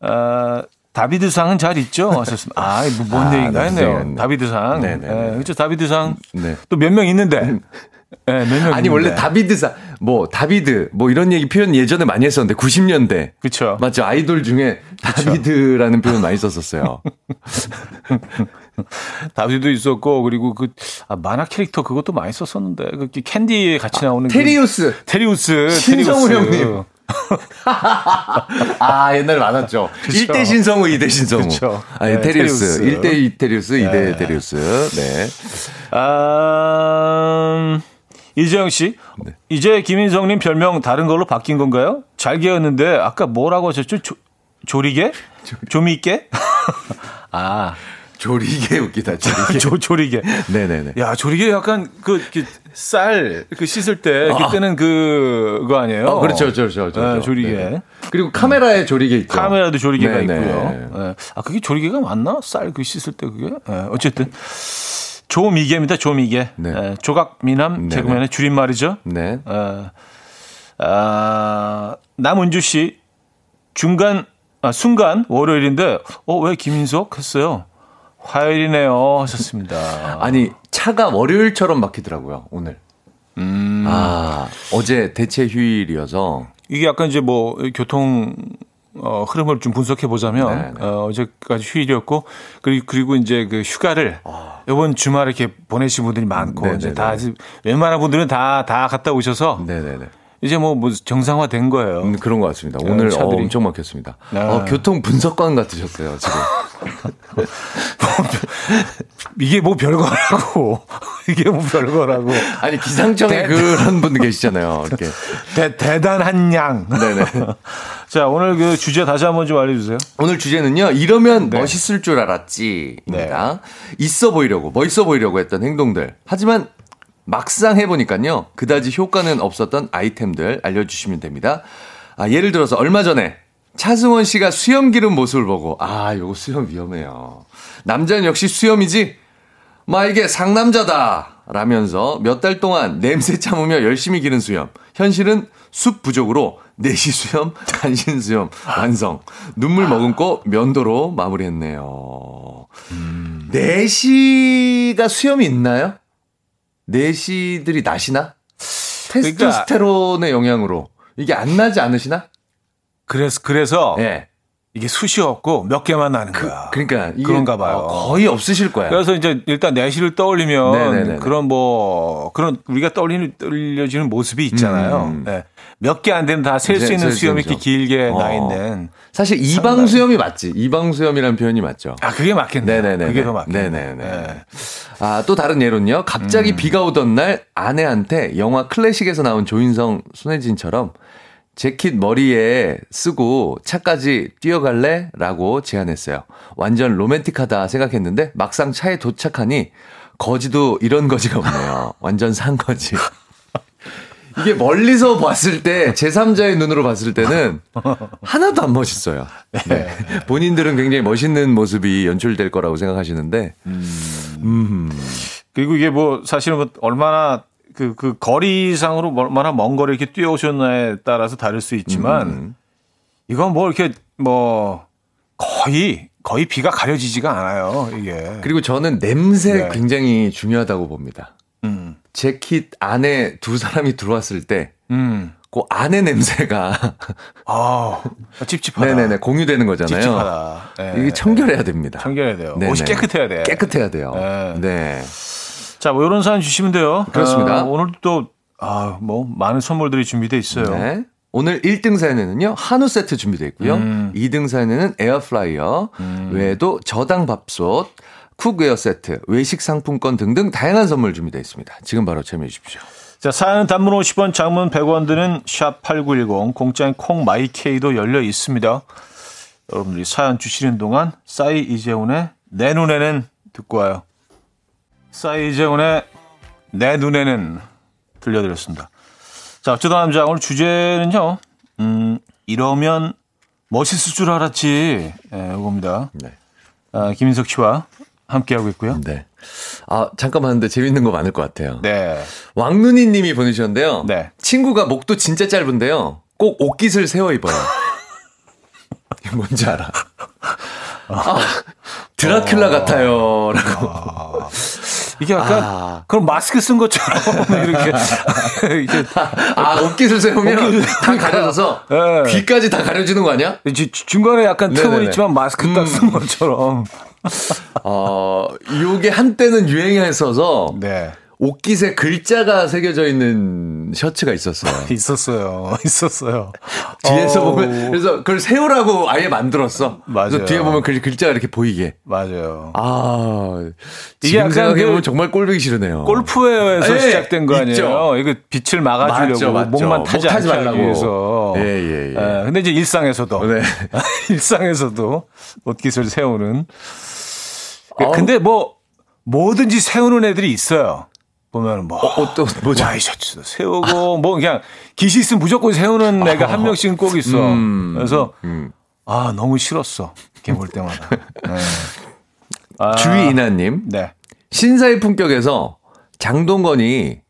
어, 다비드상은 잘 있죠? 하셨습니다. 아, 뭐, 뭔 아, 얘기인가 네, 했네요. 다비드상. 네, 네, 네. 예, 그렇죠. 다비드상. 네. 또 몇 명 있는데. 예, 몇명 아니 원래 다비드사 뭐 다비드 뭐 이런 얘기 표현 예전에 많이 했었는데 90년대 그쵸. 맞죠 아이돌 중에 다비드라는 표현 많이 썼었어요. 다비드도 있었고, 그리고 그, 아, 만화 캐릭터 그것도 많이 썼었는데, 그 캔디에 같이 나오는. 그- 테리우스 테리우스. 신성우 테리우스. 형님. 아 옛날에 많았죠. 그쵸. 1대 신성우 2대 신성우. 그쵸. 아니 네, 테리우스. 테리우스. 1대 이테리우스 2대 테리우스. 네. 아, 음, 이재영 씨. 네. 이제 김인성님 별명 다른 걸로 바뀐 건가요? 잘 기었는데, 아까 뭐라고 하셨죠? 조, 조리개? 조미개? 아, 조리개 웃기다. 조리개. 조, 조리개. 네네네. 야, 조리개 약간 그, 이렇게 쌀, 그 씻을 때, 아. 뜨는 그, 거 아니에요? 어, 그렇죠, 그렇죠, 그렇죠. 네, 조리개. 네. 그리고 카메라에 조리개 있죠. 카메라도 조리개가 네네. 있고요. 예. 아, 그게 조리개가 맞나? 쌀 그 씻을 때 그게? 예, 어쨌든. 조미개입니다, 조미개. 네. 예, 조각 미남 네네. 개그맨의 줄임말이죠. 네. 어, 아, 남은주 씨, 중간, 아, 순간 월요일인데, 어, 왜 김인석 했어요? 화요일이네요. 하셨습니다. 아니 차가 월요일처럼 막히더라고요 오늘. 음. 아 어제 대체 휴일이어서 이게 약간 이제 뭐, 교통, 어, 흐름을 좀 분석해 보자면, 네, 네. 어, 어제까지 휴일이었고, 그리고, 그리고 이제 그 휴가를, 이번 주말에 이렇게 보내신 분들이 많고, 아. 네, 이제 네, 다, 네. 이제 웬만한 분들은 다, 다 갔다 오셔서, 네네네. 이제 뭐, 뭐 정상화 된 거예요. 음, 그런 것 같습니다. 오늘 어, 차들이. 엄청 막혔습니다. 네. 어, 교통 분석관 같으셨어요 지금. 이게 뭐 별거라고. 이게 뭐 별거라고. 아니 기상청에 대- 그런 분 계시잖아요. 이렇게. 대, 대단한 양. 네네. 자, 오늘 그 주제 다시 한번 좀 알려주세요. 오늘 주제는요. 이러면 네. 멋있을 줄 알았지입니다. 있어 보이려고 멋있어 보이려고 했던 행동들. 하지만 막상 해보니까요. 그다지 효과는 없었던 아이템들 알려주시면 됩니다. 아, 예를 들어서 얼마 전에 차승원 씨가 수염 기른 모습을 보고 아 요거 수염 위험해요. 남자는 역시 수염이지. 마 이게 상남자다 라면서 몇 달 동안 냄새 참으며 열심히 기른 수염. 현실은 숲 부족으로 내시 수염, 간신 수염 완성. 눈물 머금고 면도로 마무리했네요. 내시가 수염이 있나요? 내시들이 나시나? 테스토스테론의 영향으로 이게 안 나지 않으시나? 그래서, 그래서 예. 이게 숱이 없고 몇 개만 나는 거야. 그 러니까 이게 그런가 봐요. 어, 거의 없으실 거야. 그래서 이제 일단 내시를 떠올리면 네네네네. 그런 뭐 그런 우리가 떠올리는 떠올려지는 모습이 있잖아요. 음. 네. 몇 개 안 되면 다셀수셀 있는 수 수염이. 이렇게 길게 어. 나 있는. 사실 이방 수염이 맞지. 이방 수염이라는 표현이 맞죠. 아 그게 맞겠네. 네네네. 그게 더 맞겠네. 네네네. 아, 또 다른 예로는요. 갑자기 비가 오던 날 아내한테 영화 클래식에서 나온 조인성, 손혜진처럼 재킷 머리에 쓰고 차까지 뛰어갈래? 라고 제안했어요. 완전 로맨틱하다 생각했는데 막상 차에 도착하니 거지도 이런 거지가 없네요. 완전 산 거지. 이게 멀리서 봤을 때, 제3자의 눈으로 봤을 때는 하나도 안 멋있어요. 네. 본인들은 굉장히 멋있는 모습이 연출될 거라고 생각하시는데, 그리고 이게 뭐 사실은 뭐 얼마나 그, 그 거리상으로 얼마나 먼 거리 이렇게 뛰어오셨나에 따라서 다를 수 있지만 음. 이건 뭐 이렇게 뭐 거의 거의 비가 가려지지가 않아요. 이게. 그리고 저는 냄새 네. 굉장히 중요하다고 봅니다. 음. 재킷 안에 두 사람이 들어왔을 때, 음. 그 안에 냄새가 아, 찝찝하다. 네네네 공유되는 거잖아요. 찝찝하다. 네. 이게 청결해야 됩니다. 청결해야 돼요. 네네. 옷이 깨끗해야 돼. 깨끗해야 돼요. 네. 네. 자, 뭐 이런 사연 주시면 돼요. 그렇습니다. 아, 오늘도 또, 아, 뭐 많은 선물들이 준비되어 있어요. 네. 오늘 1등 사연에는요, 한우 세트 준비되어 있고요. 음. 2등 사연에는 에어프라이어, 외에도 저당 밥솥, cookware 세트, 외식 상품권 등등 다양한 선물 준비되어 있습니다. 지금 바로 참여해 주십시오. 자, 사연은 단문 50원, 장문 100원 드는 샵8910, 공짜인 콩 마이케이도 열려 있습니다. 여러분들이 사연 주시는 동안 싸이 이재훈의 내 눈에는 듣고 와요. 싸이 이재훈의 내 눈에는 들려드렸습니다. 자, 어쩌다 남자 오늘 주제는요. 음, 이러면 멋있을 줄 알았지. 예, 이겁니다. 네. 아, 김인석 씨와 함께하고 있고요. 네. 아, 잠깐만 하는데 재밌는 거 많을 것 같아요. 네. 왕눈이 님이 보내주셨는데요. 네. 친구가 목도 진짜 짧은데요. 꼭 옷깃을 세워 입어요. 뭔지 알아? 아, 드라큘라 어. 같아요. 라고. 아. 이게 약간 아. 그럼 마스크 쓴 것처럼 이렇게 이게 아 옷깃을 세우면 다 가려져서 네. 귀까지 다 가려지는 거 아니야? 중간에 약간 틈은 있지만 마스크 딱쓴 음. 것처럼. 어, 요게 한때는 유행했어서 네. 옷깃에 글자가 새겨져 있는 셔츠가 있었어요. 있었어요. 있었어요. 뒤에서 오. 보면 그래서 그걸 세우라고 아예 만들었어. 맞아요. 그래서 뒤에 보면 글, 글자가 이렇게 보이게. 맞아요. 아 이게 약간 생각해 보면 그 정말 꼴보기 싫으네요. 골프웨어에서 네, 시작된 거 아니에요? 있죠. 이거 빛을 막아주려고 맞죠, 맞죠. 목만 타지, 타지 말라고 위해서. 예, 예, 예. 예. 근데 이제 일상에서도 네. 일상에서도 옷깃을 세우는. 근데 뭐 뭐든지 세우는 애들이 있어요. 보면 뭐 어, 또 뭐죠? 와이셔츠도 세우고 뭐 그냥 기시 있으면 무조건 세우는 애가 한 명씩은 꼭 있어. 음, 그래서 음. 아 너무 싫었어. 걔 볼 때마다. 네. 아, 주희이나님. 네. 신사의 품격에서 장동건이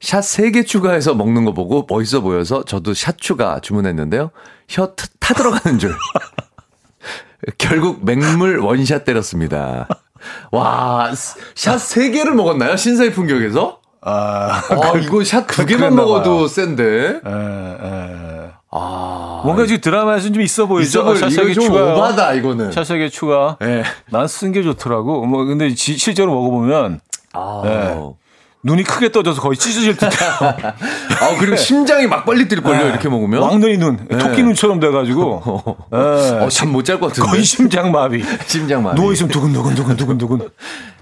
샷 3개 추가해서 먹는 거 보고 멋있어 보여서 저도 샷 추가 주문했는데요. 혀 타 들어가는 줄. 결국 맹물 원샷 때렸습니다. 와, 샷 3개를 먹었나요? 신사의 풍경에서? 아, 아 이거 샷 2개만 먹어도 센데. 에, 에. 아. 뭔가 지금 드라마에서는 좀 있어 보이죠? 있어 샷 3개 추가. 오바다, 이거는. 샷 3개 추가. 예. 난 쓴 게 좋더라고. 뭐, 근데 지, 실제로 먹어보면. 아. 예. 눈이 크게 떠져서 거의 찢어질 듯. 아, 그리고 심장이 막 빨리 뛸 걸요, 네. 이렇게 먹으면. 왕눈이 눈, 네. 토끼 눈처럼 돼가지고. 네. 어, 잠못 잘 것 같은데. 거의 심장 마비. 심장 마비. 누워 있으면 두근두근, 두근두근.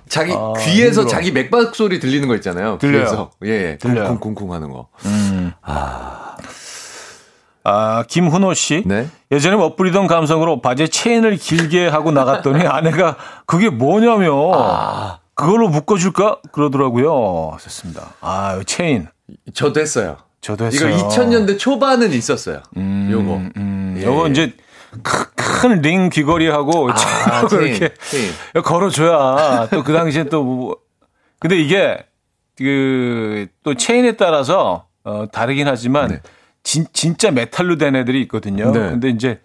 자기 아, 귀에서 힘들어. 자기 맥박 소리 들리는 거 있잖아요. 들려요. 귀에서. 예, 예. 들려요. 쿵쿵쿵 하는 거. 음. 아. 아, 김훈호 씨. 네? 예전에 멋부리던 감성으로 바지에 체인을 길게 하고 나갔더니 아내가 그게 뭐냐며. 아. 그걸로 묶어줄까? 그러더라고요. 좋습니다. 아, 체인. 저도 했어요. 저도 했어요. 이거 2000년대 초반은 있었어요. 음, 요거. 음, 예. 요거 이제 큰 링 귀걸이하고 아, 이렇게 체인. 걸어줘야 또 그 당시에 또 뭐. 근데 이게 그 또 체인에 따라서 어, 다르긴 하지만 네. 진, 진짜 메탈로 된 애들이 있거든요. 네. 근데 이제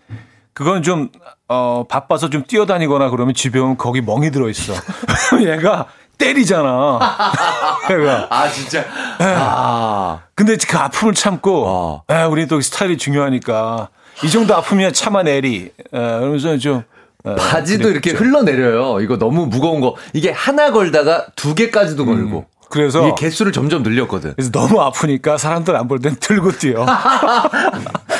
그건 좀, 어, 바빠서 좀 뛰어다니거나 그러면 집에 오면 거기 멍이 들어있어. 얘가 때리잖아. 얘가. 아, 진짜? 네. 아. 근데 그 아픔을 참고, 어. 에, 우리 또 스타일이 중요하니까, 이 정도 아픔이야 참아내리. 에, 그러면서 좀, 에, 바지도. 이렇게 흘러내려요. 이거 너무 무거운 거. 이게 하나 걸다가 두 개까지도 걸고. 음. 그래서 이 개수를 점점 늘렸거든. 그래서 너무 아프니까 사람들 안 볼 땐 들고 뛰어.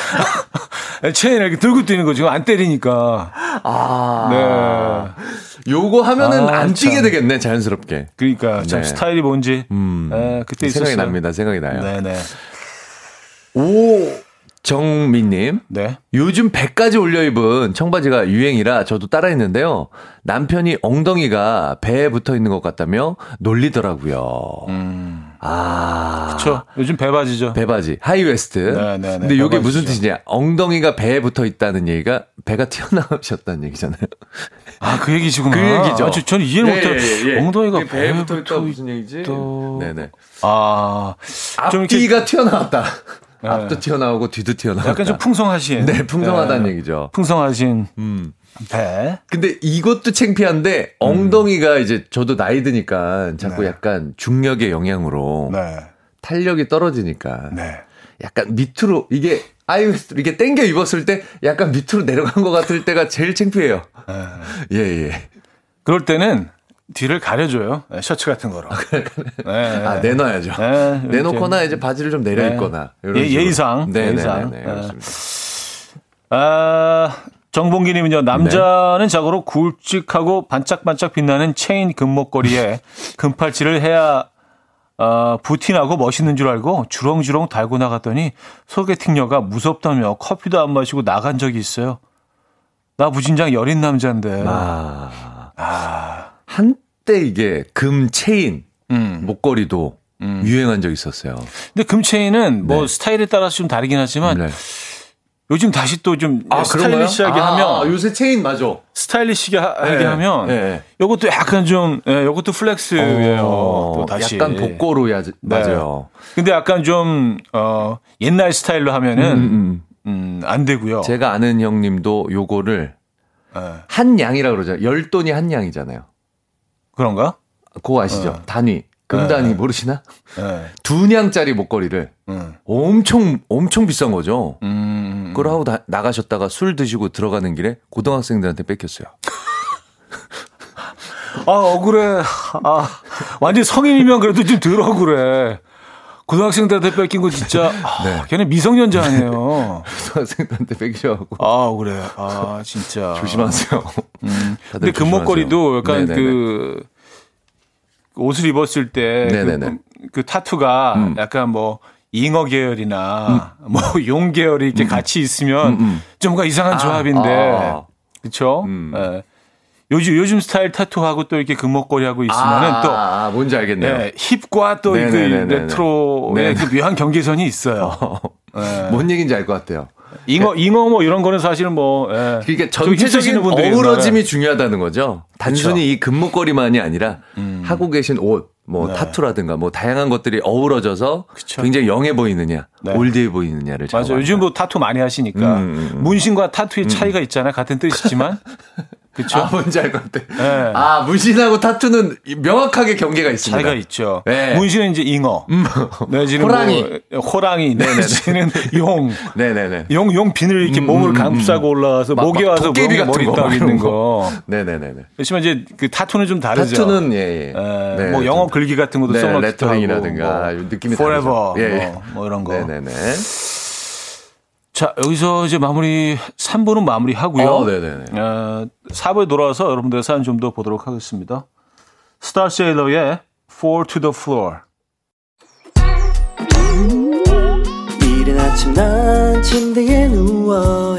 체인을 이렇게 들고 뛰는 거 지금 안 때리니까. 아. 네. 요거 하면은 아, 안 뛰게 되겠네, 자연스럽게. 그러니까 참 네. 스타일이 뭔지. 음. 네, 그때 생각이 있었어요. 납니다. 생각이 나요. 네 네. 오. 정민님. 네. 요즘 100까지 올려 입은 청바지가 유행이라 저도 따라 했는데요. 남편이 엉덩이가 배에 붙어 있는 것 같다며 놀리더라고요. 음. 아. 그쵸. 요즘 배바지죠. 배바지. high waist. 네네네. 네, 네. 근데 이게 무슨 뜻이냐. 엉덩이가 배에 붙어 있다는 얘기가 배가 튀어나오셨다는 얘기잖아요. 아, 그 얘기시구나. 그 얘기죠. 아, 저, 저는 이해를 예, 못해요. 예, 예. 엉덩이가 배에 붙어 있다 무슨 얘기지? 또... 네네. 아. 앞뒤가 이렇게... 튀어나왔다. 네. 앞도 튀어나오고 뒤도 튀어나오고. 약간 좀 풍성하신. 네, 풍성하다는 네. 얘기죠. 풍성하신. 음. 배. 근데 이것도 창피한데 엉덩이가 음. 이제 저도 나이 드니까 자꾸 네. 약간 중력의 영향으로 네. 탄력이 떨어지니까 네. 약간 밑으로 이게 아이웨스트 이게 땡겨 입었을 때 약간 밑으로 내려간 것 같을 때가 제일 창피해요. 네. 예 예. 그럴 때는 뒤를 가려줘요. 네, 셔츠 같은 거로. 아, 네. 아 내놔야죠. 네, 내놓거나 이제 바지를 좀 내려 네. 입거나. 예, 예의상. 네, 예의상. 네, 네, 네, 그렇습니다. 아, 정봉기님은요, 남자는 자고로 굵직하고 반짝반짝 빛나는 체인 금목걸이에 금팔찌를 해야 어, 부티나고 멋있는 줄 알고 주렁주렁 달고 나갔더니 소개팅녀가 무섭다며 커피도 안 마시고 나간 적이 있어요. 나 무진장 여린 남자인데. 아. 아. 한때 이게 금 체인 음. 목걸이도 음. 유행한 적 있었어요. 근데 금 체인은 뭐 네. 스타일에 따라서 좀 다르긴 하지만 네. 요즘 다시 또 좀 아, 스타일리시하게 아, 하면 요새 체인 맞아. 스타일리시하게 네, 하면 네. 요것도 약간 좀 예, 요것도 flex예요. 어, 또 다시 약간 복고로 야, 네. 맞아요. 근데 약간 좀 어, 옛날 스타일로 하면은 음, 음. 음, 안 되고요. 제가 아는 형님도 요거를 네. 한 양이라 그러잖아요. 열 돈이 한 양이잖아요. 그런가? 그거 아시죠? 어. 단위. 금단위 네. 모르시나? 네. 두 냥짜리 목걸이를 음. 엄청 엄청 비싼 거죠. 음. 그걸 하고 다- 나가셨다가 술 드시고 들어가는 길에 고등학생들한테 뺏겼어요. 아, 억울해. 아, 완전 성인이면 그래도 좀 덜 억울해. 고등학생들한테 뺏긴 거 진짜. 아, 네. 걔네 미성년자 아니에요. 고등학생들한테 뺏기셔가지고 아, 그래. 아, 진짜. 조심하세요. 음. 근데 금목걸이도 조심하세요. 약간 네네네. 그 옷을 입었을 때 그, 네네네. 그 타투가 음. 약간 뭐 잉어 계열이나 뭐 용 계열이 이렇게 같이 있으면 음, 음. 좀 뭔가 이상한 아, 조합인데 아. 그렇죠? 음. 예. 요즘 요즘 스타일 타투하고 또 이렇게 금목걸이 하고 있으면은 아, 또 아, 뭔지 알겠네요. 예, 힙과 또 그. 레트로의 네. 그 묘한 경계선이 있어요. 예. 뭔 얘기인지 알 것 같아요. 잉어 잉어 뭐 이런 거는 사실은 뭐 예. 그러니까 전체적인 분들이 어우러짐이 중요하다는 거죠. 단순히 그쵸. 이 금목걸이만이 아니라 음. 하고 계신 옷, 뭐 네. 타투라든가 뭐 다양한 것들이 어우러져서 그쵸. 굉장히 영해 보이느냐, 네. 올드해 보이느냐를 맞아요. 요즘 뭐 타투 많이 하시니까 음, 음, 음. 문신과 타투의 차이가 있잖아요. 같은 뜻이지만 그렇죠. 아, 뭔지 알 것 같아. 네. 아, 문신하고 타투는 명확하게 경계가 있습니다. 차이가 있죠. 네. 문신은 이제 잉어, 내지는 호랑이. 뭐 호랑이, 내지는 용, 네네네. 용, 용 비늘 이렇게 음, 몸을 음, 감싸고 올라와서 막- 목에 막 와서 같은 머리 거, 딱막 있는 이런 거. 네네네네. 그렇지만 이제 그 타투는 좀 다르죠. 타투는 예, 예. 에, 네, 뭐 영어 좀- 글귀 같은 것도 네, 써놓기도 레터링이라든가 뭐 느낌이 forever, 다르죠. 예, 예. 뭐, 뭐 이런 거. 네네네. 자, 여기서 이제 마무리, 3부는 마무리 하고요. 어, 네네네. 어, 4부에 돌아와서 여러분들의 사연 좀 더 보도록 하겠습니다. 스타 세일러의 Fall to the Floor. 이른 아침 난 침대에 누워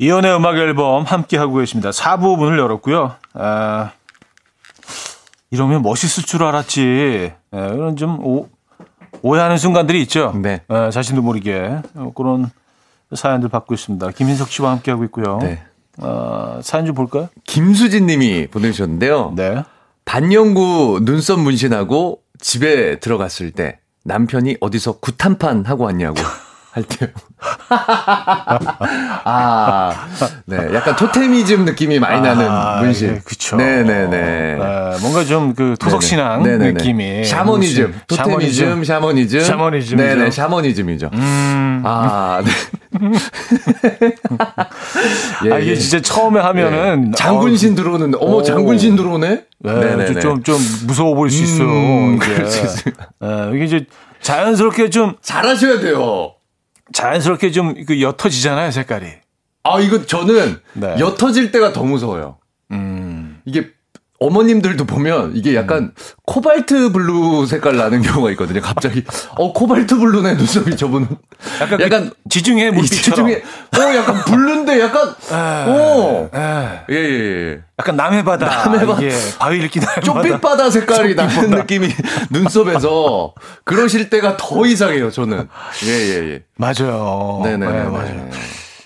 이연의 음악 앨범 함께 하고 계십니다. 4부 문을 열었고요. 아, 이러면 멋있을 줄 알았지. 예, 이런 좀 오, 오해하는 순간들이 있죠. 네. 예, 자신도 모르게 어, 그런 사연들 받고 있습니다. 김인석 씨와 함께 하고 있고요. 네. 어, 사연 좀 볼까요? 김수진 님이 보내주셨는데요. 네. 반영구 눈썹 문신하고 집에 들어갔을 때 남편이 어디서 구탄판 하고 왔냐고 할 때요. 아, 네. 약간 토테미즘 느낌이 많이 나는 아, 문신. 예, 그쵸. 네네네. 예, 뭔가 좀 그 토속신앙 네네. 느낌이. 샤머니즘. 토테미즘, 샤머니즘. 샤머니즘이죠. 네네, 샤머니즘이죠. 음. 아, 네. 예, 아, 이게 예. 진짜 처음에 하면은. 예. 장군신 들어오는, 어머, 오. 장군신 들어오네? 어, 네, 좀, 좀 무서워 보일 수 있어요. 음. 그럴 수 있습니다. 예, 이게 이제 자연스럽게 좀, 잘하셔야 돼요. 자연스럽게 좀그 옅어지잖아요, 색깔이. 아, 이거 저는 네. 옅어질 때가 더 무서워요. 음. 이게 어머님들도 보면 이게 약간 코발트 블루 색깔 나는 경우가 있거든요. 갑자기 어 코발트 블루네 눈썹이 저분은 약간, 약간 그 지중해 물빛처럼. 중에 어 약간 블루인데 약간 어 예. 예 예 예 약간 남해 바다. 남해 바다. 이게 바위 읽기 남해바다. 쪽빛 바다 색깔이 나는 쪽빛바다. 느낌이 눈썹에서 그러실 때가 더 이상해요. 저는 예예예 맞아요. 네네네 네, 맞아요.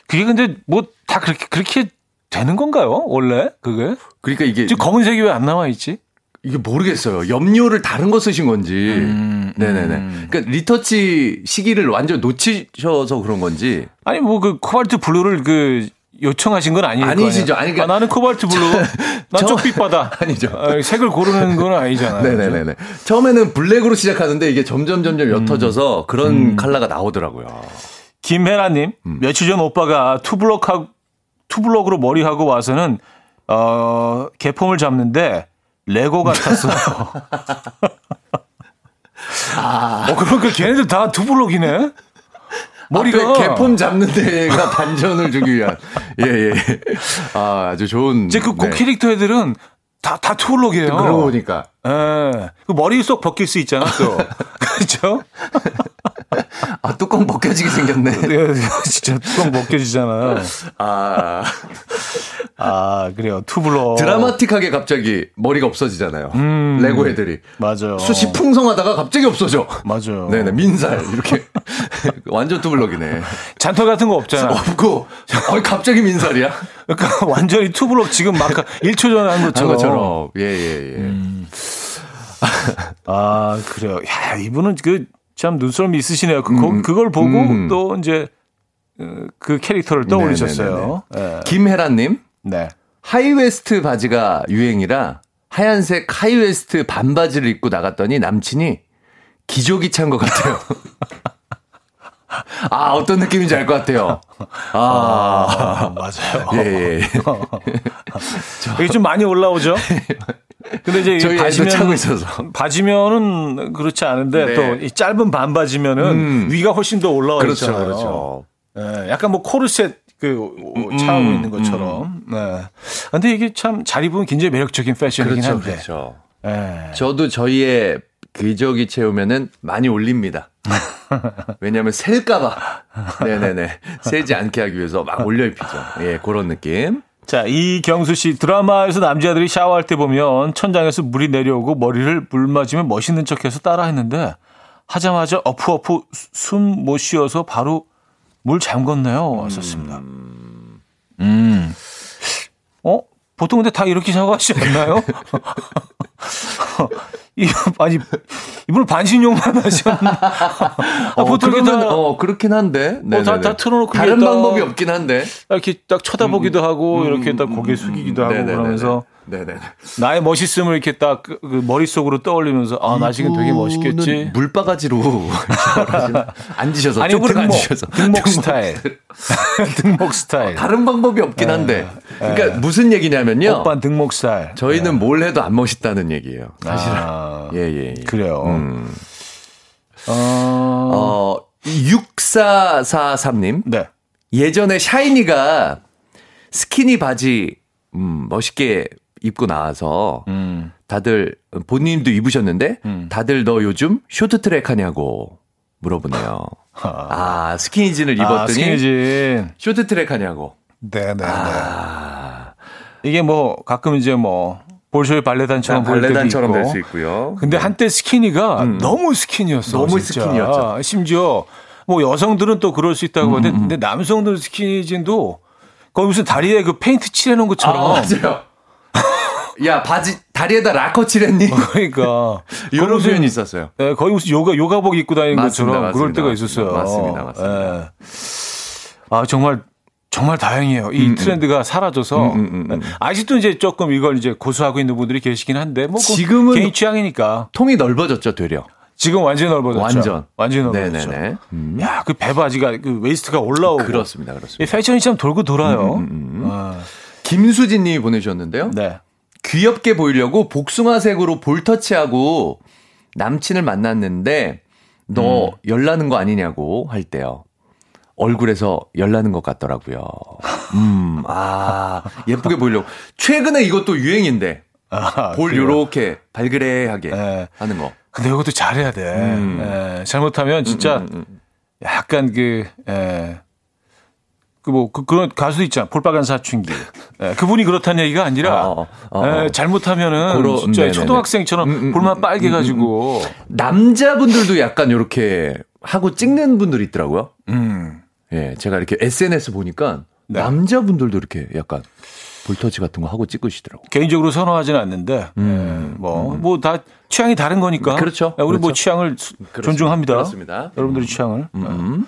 그게 근데 뭐 다 그렇게, 그렇게 되는 건가요? 원래? 그게? 그러니까 이게 지금 검은색이 왜안 나와 있지? 이게 모르겠어요. 염료를 다른 거 쓰신 건지. 음, 네네네. 음. 그러니까 retouch 시기를 완전 놓치셔서 그런 건지. 아니, 뭐 그 코발트 블루를 그 요청하신 건 아니에요. 아니시죠. 아니, 그러니까- 아, 나는 코발트 블루. 난 저- 쪽빛바다. 아니죠. 아, 색을 고르는 건 아니잖아요. 네네네네. 처음에는 블랙으로 시작하는데 이게 점점 점점 옅어져서 그런 음. 컬러가 나오더라고요. 김혜라님, 음. 며칠 전 오빠가 투블럭하고, 투블럭으로 머리하고 와서는, 어, 개폼을 잡는데, 레고 같았어요. 아. 어, 그러니까 걔네들 다 투블럭이네? 머리가. 개폼 잡는 데가 반전을 주기 위한. 예, 예. 아, 아주 좋은. 이제 그, 그 네. 캐릭터 애들은 다, 다 투블럭이에요. 그러고 보니까. 예. 그 머리 쏙 벗길 수 있잖아, 또. 그렇죠? 아, 뚜껑 벗겨지게 생겼네. 네, 진짜 뚜껑 벗겨지잖아. 아. 아, 그래요. 투블럭. 드라마틱하게 갑자기 머리가 없어지잖아요. 레고 애들이. 맞아요. 숱이 풍성하다가 갑자기 없어져. 맞아요. 네네, 민살. 이렇게. 완전 투블럭이네. 잔털 같은 거 없잖아. 없고, 어, 갑자기 민살이야? 그러니까 완전히 투블럭 지금 막 1초 전에 한한 것처럼. 것처럼. 예, 예, 예. 아, 그래요. 야, 이분은 그 참 눈썰미 있으시네요. 그, 거- 그걸 보고 음. 또 이제 어, 그 캐릭터를 떠올리셨어요. 네. 김혜란님, 네. 하이웨스트 바지가 유행이라 하얀색 하이웨스트 반바지를 입고 나갔더니 남친이 기저귀 찬 것 같아요. 아, 어떤 느낌인지 알 것 같아요. 아, 아, 맞아요. 예, 예. 예. 이게 좀 많이 올라오죠? 근데 이제 저희 애도 차고 있어서. 바지면은 그렇지 않은데 네. 또이 짧은 반바지면은 음. 위가 훨씬 더 올라와 그렇죠, 있잖아요. 그렇죠. 예, 약간 뭐 코르셋 그 음, 차고 있는 것처럼. 네. 근데 이게 참 잘 입으면 굉장히 매력적인 패션이긴 그렇죠, 한데. 그렇죠. 예. 저도 저희의 기저귀 채우면은 많이 올립니다. 왜냐하면 셀까봐. 네네네. 세지 않게 하기 위해서 막 올려 입히죠. 예, 그런 느낌. 자, 이경수 씨 드라마에서 남자들이 샤워할 때 보면 천장에서 물이 내려오고 머리를 물 맞으면 멋있는 척해서 따라했는데 하자마자 어프어프 숨 못 쉬어서 바로 물 잠궜네요. 왔었습니다. 음. 어? 보통 근데 다 이렇게 샤워하시지 않나요? 이 아니 이분은 반신욕만 하셨나? 아, 어, 보통 이렇게 그러면, 다 어, 그렇긴 한데. 어, 다-. 다 틀어놓고 다른 방법이 없긴 한데. 이렇게 딱 쳐다보기도 하고 이렇게 딱 고개 숙이기도 하고 네네네네. 그러면서 네네. 나의 멋있음을 이렇게 딱 그, 그 머릿속으로 떠올리면서 아 나 지금 되게 멋있겠지. 물바가지로? 앉으셔서 아니 등목 앉으셔서 등목 스타일 등목 스타일 다른 방법이 없긴 한데. 그러니까 무슨 얘기냐면요. 오빠 등목 스타일. 저희는 뭘 해도 안 멋있다는 얘기예요. 사실은. 아, 예, 예, 예. 그래요. 음. 어, 어, 6443님. 네. 예전에 샤이니가 스키니 바지, 음, 멋있게 입고 나와서 음. 다들, 본인도 입으셨는데, 다들 너 요즘 쇼트트랙 하냐고 물어보네요. 아, 스키니진을 아, 입었더니 스키니진. 쇼트트랙 하냐고. 네, 네, 네. 아, 이게 뭐 가끔 이제 뭐 볼쇼이 발레단처럼 때도 발레단처럼. 될 수 있고요. 근데 한때 스키니가 너무 스키니였어. 너무 진짜. 스키니였죠. 심지어 뭐 여성들은 또 그럴 수 있다고 하는데 근데 남성들 스키니진도 거기 무슨 다리에 그 페인트 칠해놓은 것처럼. 아, 맞아요. 야, 바지, 다리에다 라커 칠했니? 그러니까 이런 표현이 있었어요. 예, 거의 무슨 요가 요가복 입고 다니는 맞습니다, 것처럼 그럴 맞습니다, 때가 맞습니다. 있었어요. 맞습니다, 맞습니다. 예. 아 정말 정말 다행이에요. 이 트렌드가 사라져서 음, 음, 음. 아직도 이제 조금 이걸 이제 고수하고 있는 분들이 계시긴 한데 뭐 그건 지금은- 개인 취향이니까 통이 넓어졌죠, 되려. 지금 완전히 넓어졌죠. 완전. 완전히 넓어졌죠. 네네네. 음. 야, 그 배바지가 그 waist가 올라오고 그렇습니다, 이 그렇습니다. 패션이 참 돌고 돌아요. 음, 아, 김수진 님이 보내주셨는데요. 네. 귀엽게 보이려고 복숭아색으로 볼터치하고 남친을 만났는데 너 열나는 거 아니냐고 할 때요. 얼굴에서 열나는 것 같더라고요. 음, 아, 예쁘게 보이려고. 최근에 이것도 유행인데. 아, 볼 그래요. 요렇게 발그레하게 네. 하는 거. 근데 이것도 잘해야 돼. 음. 예, 잘못하면 진짜 약간 그, 예, 그 뭐, 그, 그런 가수 있잖아. 볼빨간 사춘기. 예, 그분이 그렇다는 얘기가 아니라, 어, 어, 어. 예, 잘못하면은 그러- 진짜 네네네. 초등학생처럼 음, 음, 볼만 빨개가지고, 남자분들도 약간 요렇게 하고 찍는 분들이 있더라고요. 음. 예, 제가 이렇게 SNS 보니까 네. 남자분들도 이렇게 약간 볼터치 같은 거 하고 찍으시더라고. 개인적으로 선호하지는 않는데, 예, 뭐, 뭐다 취향이 다른 거니까. 음, 그렇죠. 예, 우리 뭐 그렇죠. 취향을 수- 그렇습니다. 존중합니다. 그렇습니다. 여러분들의 취향을. 음.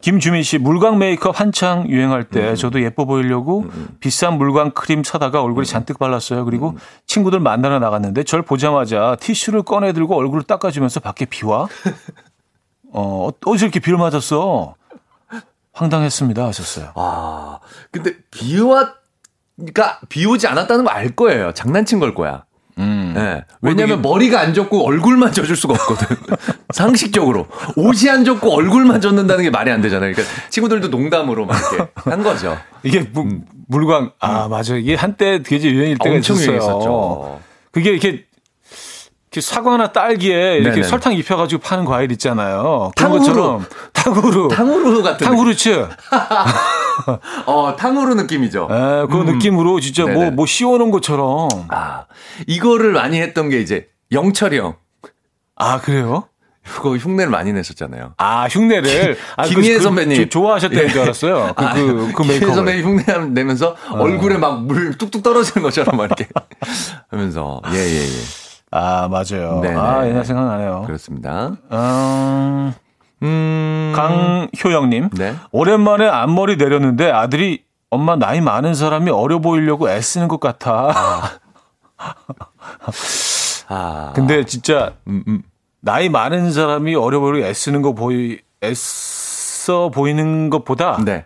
김주민 씨, 물광 메이크업 한창 유행할 음. 때 저도 예뻐 보이려고 비싼 물광 크림 사다가 얼굴에 잔뜩 발랐어요. 그리고 음. 친구들 만나러 나갔는데 절 보자마자 티슈를 꺼내 들고 얼굴을 닦아주면서 밖에 비와. 어, 어디서 이렇게 비를 맞았어? 황당했습니다. 하셨어요. 아, 근데 비와, 그러니까 비 오지 않았다는 거 알 거예요. 장난친 걸 거야. 음. 예. 왜냐면 머리가 안 젖고 얼굴만 젖을 수가 없거든. 상식적으로. 옷이 안 젖고 얼굴만 젖는다는 게 말이 안 되잖아요. 그러니까 친구들도 농담으로 막 이렇게 한 거죠. 이게 무- 물광, 아, 맞아. 이게 한때 되게 유행일 때가 음. 엄청 있었어요. 유행했었죠. 그게 이렇게 사과나 딸기에 이렇게 네네. 설탕 입혀가지고 파는 과일 있잖아요. 그런 탕후루. 것처럼 탕후루. 탕후루 같은. 탕후루츠. 어, 탕후루 느낌이죠. 예, 그 음. 느낌으로 진짜 뭐, 네네. 뭐 씌워놓은 것처럼. 아, 이거를 많이 했던 게 이제 영철이 형. 아, 그래요? 그거 흉내를 많이 냈었잖아요. 아, 흉내를. 아, 그- 김희애 그- 선배님. 저- 좋아하셨다는 예. 줄 알았어요. 그, 아, 그, 그 김희애 메이크업. 선배님 흉내 내면서 얼굴에 막 물 뚝뚝 떨어지는 것처럼 막 이렇게 하면서. 예, 예, 예. 아, 맞아요. 네네. 아, 옛날 생각나네요. 그렇습니다. 음, 음. 강효영님. 네. 오랜만에 앞머리 내렸는데 아들이 엄마 나이 많은 사람이 어려 보이려고 애쓰는 것 같아. 아. 근데 진짜 음, 음. 나이 많은 사람이 어려 보이려고 애쓰는 거 보이, 애써 보이는 것보다 네.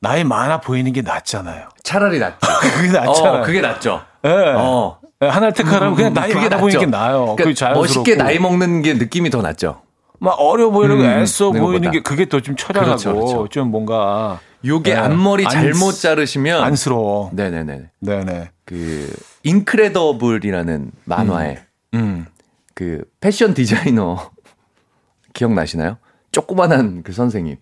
나이 많아 보이는 게 낫잖아요. 차라리 낫죠. 그게 낫잖아요. 어, 그게 낫죠. 예. 어. 예, 하나를 택하라면 그냥 나이 많아 보이는 게 나아요. 그러니까 그게 자연스럽고. 멋있게 나이 먹는 게 느낌이 더 낫죠. 막 어려 보이려고 음, 애써 보이는. 게 그게 더 좀 처량하고 그렇죠, 그렇죠. 좀 뭔가 요게 예, 앞머리 안- 잘못 자르시면 안쓰러워. 네네네. 네네. 그 인크레더블이라는 만화에 음. 그 패션 디자이너 기억나시나요? 조그만한 그 선생님.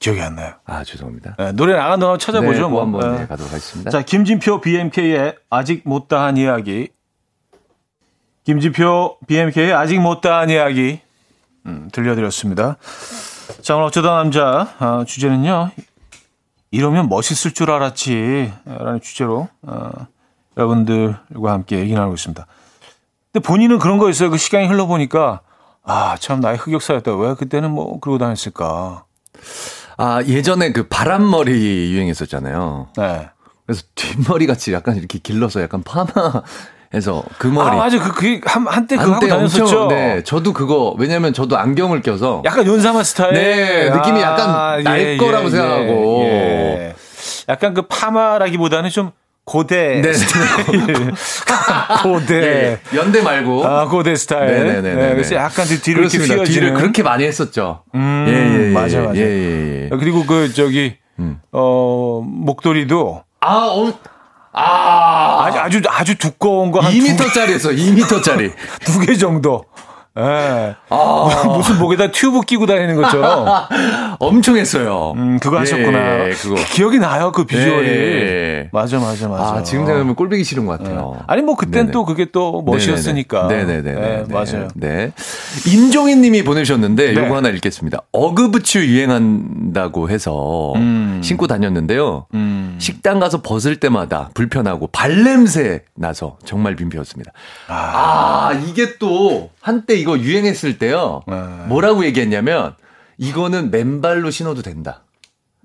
기억이 안 나요. 아 죄송합니다. 예, 노래 나간 동안 찾아보죠. 네, 그거 뭐. 한번 예. 네, 가도록 하겠습니다. 자, 김진표 BMK의 아직 못다한 이야기. 김진표 BMK의 아직 못다한 이야기. 음, 들려드렸습니다. 자, 오늘 어쩌다 남자 아, 주제는요. 이러면 멋있을 줄 알았지. 라는 주제로 어, 여러분들과 함께 얘기 나누고 있습니다. 근데 본인은 그런 거 있어요. 그 시간이 흘러보니까 아, 참 나의 흑역사였다. 왜 그때는 뭐 그러고 다녔을까. 아 예전에 그 바람머리 유행했었잖아요. 네. 그래서 뒷머리 같이 약간 이렇게 길러서 약간 파마 해서 그 머리. 아, 맞아. 그, 그게 한, 한때 그거 하고 한때 다녔었죠. 엄청 네 저도 그거 왜냐면 저도 안경을 껴서 약간 윤사마 스타일. 네, 느낌이 약간 날 거라고 생각하고. 예. 약간 그 파마라기보다는 좀 고대 네. 스타일. 고대. 예, 예. 연대 말고 아, 고대 스타일. 네네네네. 네, 그래서 약간 그 뒤를 이렇게 그렇습니다. 휘어지는. 뒤를 그렇게 많이 했었죠. 음, 예, 예, 예. 맞아, 맞아. 예, 예, 예. 그리고 그 저기 음. 어 목도리도 아, 어, 아, 아주 아주 아주 두꺼운 거 한 2m짜리였어, 2m짜리. 두 개 정도. 예. 아, 무슨 목에다 튜브 끼고 다니는 것처럼. 엄청 했어요. 음, 그거 하셨구나. 예, 그거. 기억이 나요, 그 비주얼이. 예. 맞아, 맞아, 맞아. 아, 지금 생각하면 꼴보기 싫은 것 같아요. 아니, 뭐, 그땐 네네. 또 그게 또 멋이었으니까. 네네네. 네, 맞아요. 네. 임종인 님이 보내주셨는데, 네. 요거 하나 읽겠습니다. 어그부츠 유행한다고 해서 음. 신고 다녔는데요. 음. 식당 가서 벗을 때마다 불편하고 발냄새 나서 정말 민폐였습니다. 아, 이게 또 한때 이거 유행했을 때요. 네. 뭐라고 얘기했냐면, 이거는 맨발로 신어도 된다.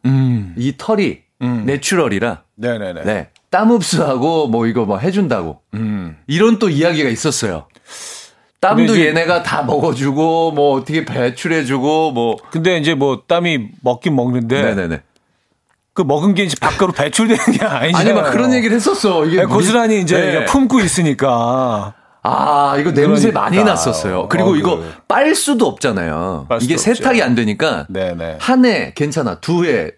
음. 이 털이 음. natural이라, 네네네. 네. 땀 흡수하고 뭐 이거 뭐 해준다고. 음. 이런 또 이야기가 있었어요. 땀도 얘네가 다 먹어주고 뭐 어떻게 배출해주고 뭐 근데 이제 뭐 땀이 먹긴 먹는데 네네네 그 먹은 게 이제 밖으로 배출되는 게 아니잖아요. 아니 막 그런 얘기를 했었어 이게 네, 고스란히 이제 네. 품고 있으니까. 아 이거 냄새 그러니까. 많이 났었어요 그리고 어, 이거 그- 빨 수도 없잖아요 빨 수도 이게. 세탁이 안 되니까 네네. 한 해 괜찮아 두 해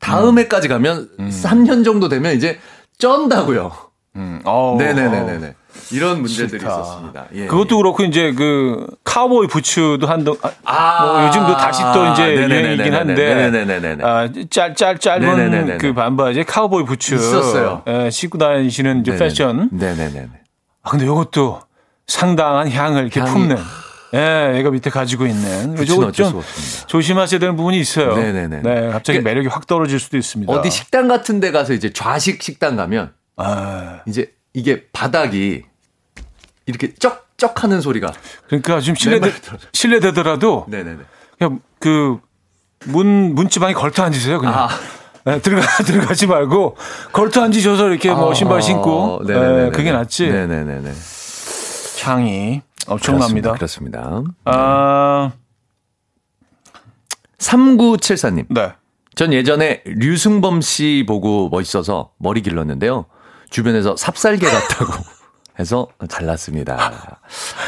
다음 해까지 가면 3년 정도 되면 이제 쩐다고요 음. 어우, 네네네네네 이런 문제들이 싫다. 있었습니다 예, 그것도 그렇고 이제 그 카우보이 부츠도 한동 아, 아, 뭐 요즘도 다시 또 이제 네네네네네. 유행이긴 한데 네네네네네. 아, 짤, 짤, 짧은 네네네네네. 그 반바지 카우보이 부츠 있었어요. 예, 신고 다니시는 이제 네네네. 패션 네네네네 아, 근데 이것도 상당한 향을 이렇게 향이- 품는 예, 얘가 밑에 가지고 있는 좀. 조심하셔야 되는 부분이 있어요. 네네네. 네, 갑자기 그러니까 매력이 확 떨어질 수도 있습니다. 어디 식당 같은 데 가서 이제 좌식 식당 가면 아, 이제 이게 바닥이 이렇게 쩍쩍 하는 소리가. 그러니까 좀 실례되. 실례되더라도 네네네. 그냥 그 문, 문지방에 걸터 앉으세요, 그냥. 아. 네, 들어가, 들어가지 말고, 걸터 앉으셔서 이렇게 뭐 신발 신고, 아, 네네네네. 네, 그게 낫지. 네네네네. 향이 엄청납니다. 그렇습니다. 그렇습니다. 아, 3974님. 네. 전 예전에 류승범 씨 보고 멋있어서 머리 길렀는데요. 주변에서 삽살개 같다고 해서 잘났습니다.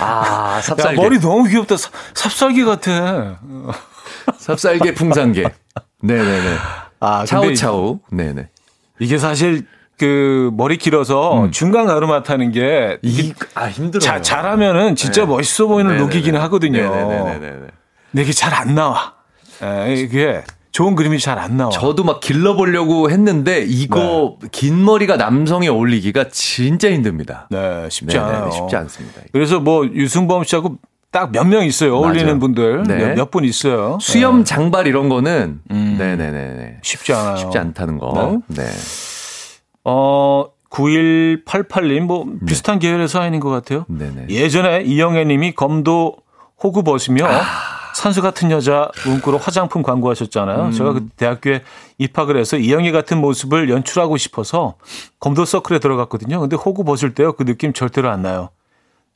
아, 야, 삽살개. 머리 너무 귀엽다. 삽- 삽살개 같아. 삽살개 풍산개. 네네네. 아, 차오차오. 네네. 이게 사실 그 머리 길어서 음. 중간 가르마 타는 게 이, 아, 힘들어요. 자, 잘하면은 진짜 네. 멋있어 보이는 네네네. 룩이긴 하거든요. 네네네네네. 근데 이게 잘 안 나와. 에, 이게 좋은 그림이 잘 안 나와. 저도 막 길러보려고 했는데 이거 긴 머리가 남성에 어울리기가 진짜 힘듭니다. 네, 쉽지 않아요. 쉽지 않습니다. 그래서 뭐 유승범 씨하고 딱 몇 명 있어요. 어울리는 맞아요. 분들 네. 몇분 있어요. 수염 네, 장발 이런 거는 음. 네네네네 쉽지 않아요. 쉽지 않다는 거. 네. 어 9188님 뭐 비슷한 계열의 사연인 것 같아요. 네네. 예전에 이영애 님이 검도 호구 벗으며 아. 산수 같은 여자 문구로 화장품 광고하셨잖아요. 음. 제가 그 대학교에 입학을 해서 이영애 같은 모습을 연출하고 싶어서 검도 서클에 들어갔거든요. 근데 호구 벗을 때요. 그 느낌 절대로 안 나요.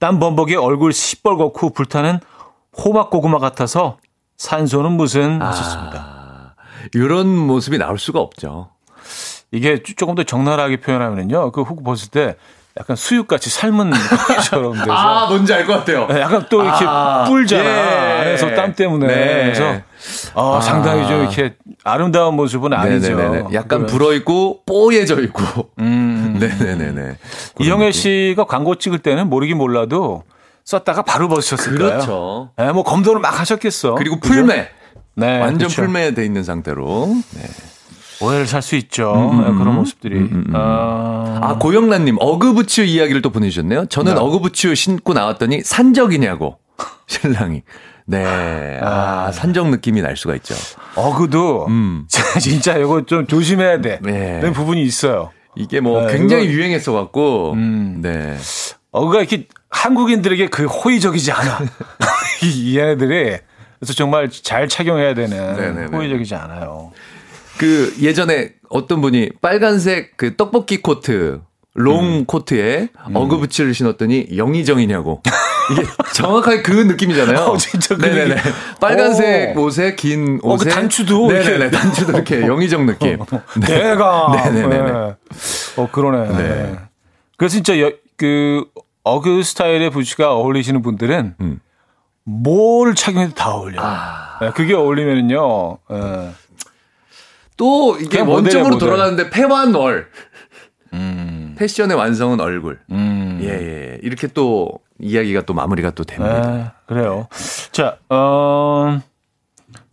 땀 범벅에 얼굴 시뻘겋고 불타는 호박 고구마 같아서 산소는 무슨 하셨습니다. 이런 모습이 나올 수가 없죠. 이게 조금 더 적나라하게 표현하면요. 그 호구 벗을 때 약간 수육같이 삶은 것처럼 돼서 아, 뭔지 알 것 같아요. 네, 약간 또 이렇게 아, 뿔잖아. 예. 안에서 땀 때문에. 네. 그래서 어, 상당히 좀 이렇게 아름다운 모습은 아니죠. 네네네네. 약간 그래. 불어 있고 뽀얘져 있고. 음. 네네네네. 이영애 씨가 광고 찍을 때는 모르긴 몰라도 썼다가 바로 벗으셨을 거예요. 그렇죠. 네, 뭐 검도를 막 하셨겠어. 그리고? 풀매. 네, 완전 그렇죠. 풀매돼 있는 상태로. 네. 오해를 살 수 있죠. 음, 네, 그런 모습들이. 음, 음, 음. 아, 아, 고영란님, 어그부츠 이야기를 또 보내주셨네요. 저는 네. 어그부츠 신고 나왔더니 산적이냐고. 신랑이. 네. 아, 산적 느낌이 날 수가 있죠. 어그도 음. 진짜 이거 좀 조심해야 돼. 네. 는 부분이 있어요. 이게 뭐 네, 굉장히 이거- 유행했어 갖고. 음. 네. 어그가 이렇게 한국인들에게 그 호의적이지 않아. 이 얘네들이 그래서 정말 잘 착용해야 되는 네네네. 호의적이지 않아요. 그 예전에 어떤 분이 빨간색 그 떡볶이 코트, 롱 음. 코트에 어그부츠를 신었더니 영의정이냐고. 이게 정확하게 그 느낌이잖아요. 어, 진짜 그 네네네. 느낌. 빨간색 오. 옷에 긴 어, 옷에 그 단추도 네네네. 이렇게. 단추도 이렇게 영의정 느낌. 내가 네네네네. 네. 어 그러네. 네. 그래서 진짜 여, 그 어그 스타일의 부츠가 어울리시는 분들은 음. 뭘 착용해도 다 어울려. 요 아. 그게 어울리면은요. 예. 또 이게 원점으로 모델. 돌아가는데 패완 월. 음. 패션의 완성은 얼굴. 음. 예, 예. 이렇게 또 이야기가 또 마무리가 또 됩니다. 네, 그래요. 자, 어,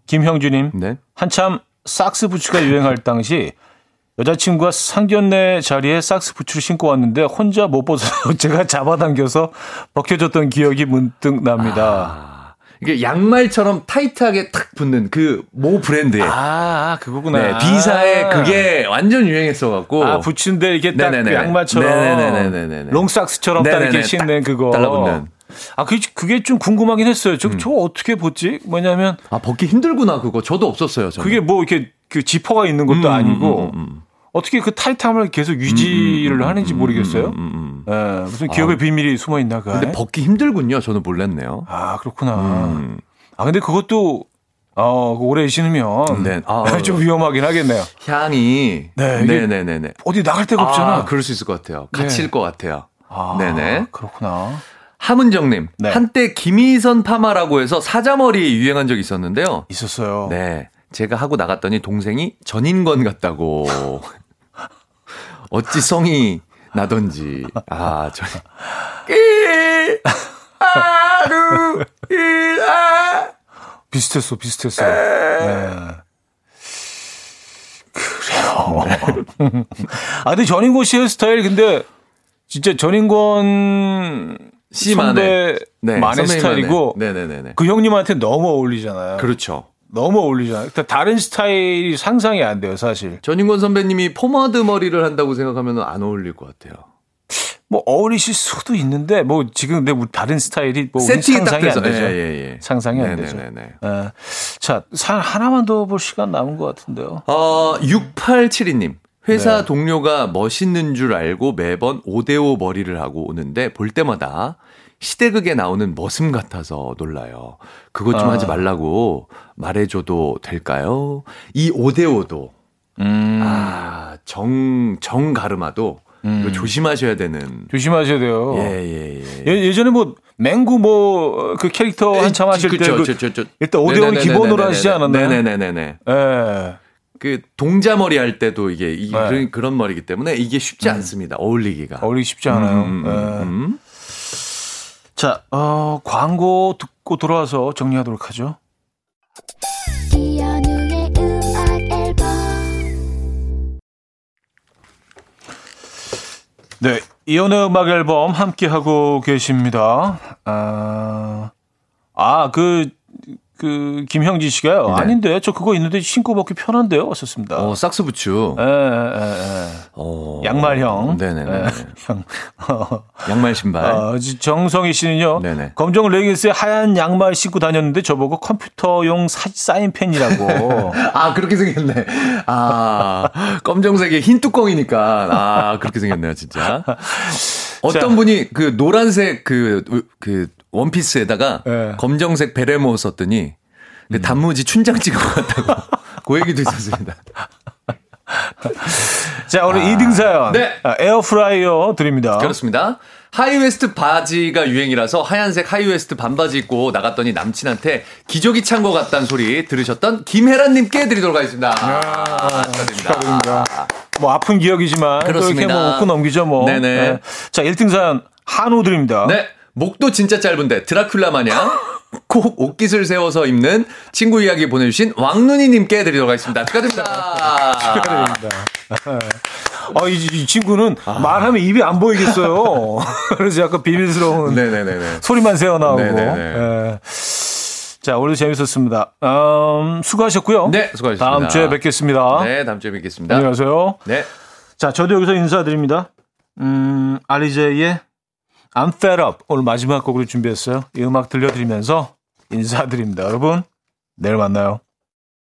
김형주님. 네. 한참 socks 부츠가 유행할 당시 여자친구가 상견례 자리에 socks 부츠를 신고 왔는데 혼자 못 벗어서 제가 잡아당겨서 벗겨졌던 기억이 문득 납니다. 아, 이게 양말처럼 타이트하게 탁 붙는 그 모 브랜드의 아, 아, 그거구나. 네, B사에 그게 완전 유행했어 갖고. 아, 부츠인데 이게 딱. 그 양말처럼 네네네네네네. long socks처럼 딱 네네네. 이렇게 신는 그거. 달라붙는. 아, 그게, 그게 좀 궁금하긴 했어요. 저, 저 어떻게 벗지? 뭐냐면 아, 벗기 힘들구나, 그거. 저도 없었어요, 저는. 그게 뭐 이렇게 그 지퍼가 있는 것도 음, 아니고 음, 음, 어떻게 그 타이트함을 계속 유지를 하는지 모르겠어요. 음, 음. 예, 무슨 기업의 비밀이 숨어 있나 그 근데? 벗기 힘들군요. 저는 몰랐네요. 아 그렇구나. 음. 아 근데 그것도 어 오래 신으면 네. 아, 좀 위험하긴 하겠네요. 향이. 네, 이게 네네네네. 어디 나갈 데가 없잖아. 아, 그럴 수 있을 것 같아요. 네. 갇힐 것 같아요. 아, 네네. 그렇구나. 함은정님. 네. 한때 김희선 파마라고 해서 사자머리 유행한 적이 있었는데요. 있었어요. 네. 제가 하고 나갔더니 동생이 전인권 같다고. 어찌 성이 나던지. 아, 전. 일, 하루, 일, 아. 비슷했어, 비슷했어. 네. 그래요. 아 근데 전인권 씨의 스타일 근데 진짜 전인권 씨만의. 선배 만의. 스타일이고 네네네네. 그 형님한테 너무 어울리잖아요. 그렇죠. 너무 어울리잖아요. 그러니까 다른 스타일이 상상이 안 돼요, 사실. 전인권 선배님이 포마드 머리를 한다고 생각하면 안 어울릴 것 같아요. 뭐 어울리실 수도 있는데 뭐 지금 근데 우리 다른 스타일이 뭐 세팅이 딱 상상이. 안 되죠. 예, 예, 예. 상상이 안 되죠. 네네네네. 예. 자, 사- 하나만 더 볼 시간 남은 것 같은데요. 어, 6872님. 회사 네. 동료가 멋있는 줄 알고 매번 5대5 머리를 하고 오는데 볼 때마다 시대극에 나오는 머슴 같아서 놀라요. 그것 좀 아. 하지 말라고 말해줘도 될까요? 이 5대5도, 음. 아, 정, 정 가르마도 이거 조심하셔야 되는. 조심하셔야 돼요. 예, 예, 예. 예, 예전에 뭐 맹구 뭐 그 캐릭터 한참 하실 때 그쵸, 그, 저, 저, 저. 일단 5대5는 네네네네네네. 기본으로 하시지 않았나요? 네네네네네. 예. 그 동자머리 할 때도 이게 이, 네. 그런, 그런 머리기 때문에 이게 쉽지 않습니다. 어울리기가. 어울리기 쉽지 않아요. 음, 음, 예. 음. 자, 어, 광고 듣고 돌아와서 정리하도록 하죠. 네, 이연의 음악 앨범 네, 함께 하고 계십니다. 아, 아, 그 그, 김형진 씨가요. 네. 아닌데, 저 그거 있는데 신고 벗기 편한데요? 왔었습니다. 어, 삭스 부츠. 에, 에, 에, 어. 양말형. 네네네. 에, 형. 어, 양말 신발. 어, 정성희 씨는요. 네네. 검정 레깅스에 하얀 양말 신고 다녔는데 저보고 컴퓨터용 사, 사인펜이라고. 아, 그렇게 생겼네. 아, 검정색의 흰 뚜껑이니까. 아, 그렇게 생겼네요, 진짜. 어떤 자. 분이 그 노란색 그, 그 원피스에다가 네. 검정색 베레모 썼더니 그 단무지 춘장 찍은 것 같다고. 그 얘기도 있었습니다. 자, 오늘 2등 사연. 네. 아, 에어프라이어 드립니다. 그렇습니다. 하이웨스트 바지가 유행이라서 하얀색 하이웨스트 반바지 입고 나갔더니 남친한테 기저귀 찬 것 같다는 소리 들으셨던 김혜란님께 드리도록 하겠습니다. 아, 축하드립니다. 뭐 아픈 기억이지만 또 이렇게 그렇습니다. 뭐 웃고 넘기죠 뭐. 네네. 자, 1등 사연 한우 드립니다. 네. 목도 진짜 짧은데 드라큘라 마냥 꼭 옷깃을 세워서 입는 친구 이야기 보내주신 왕눈이님께 드리도록 하겠습니다. 축하드립니다. 축하드립니다. 아, 이, 이 친구는 말하면 입이 안 보이겠어요. 그래서 약간 비밀스러운 네네네네. 소리만 새어나오고. 네네네. 예. 자, 오늘 재밌었습니다. 음, 수고하셨고요. 네, 수고하셨습니다. 다음 주에 뵙겠습니다. 네, 다음 주에 뵙겠습니다. 안녕하세요. 네. 자, 저도 여기서 인사드립니다. 음, 알리제이의 I'm Fed Up 오늘 마지막 곡으로 준비했어요. 이 음악 들려드리면서 인사드립니다. 여러분, 내일 만나요.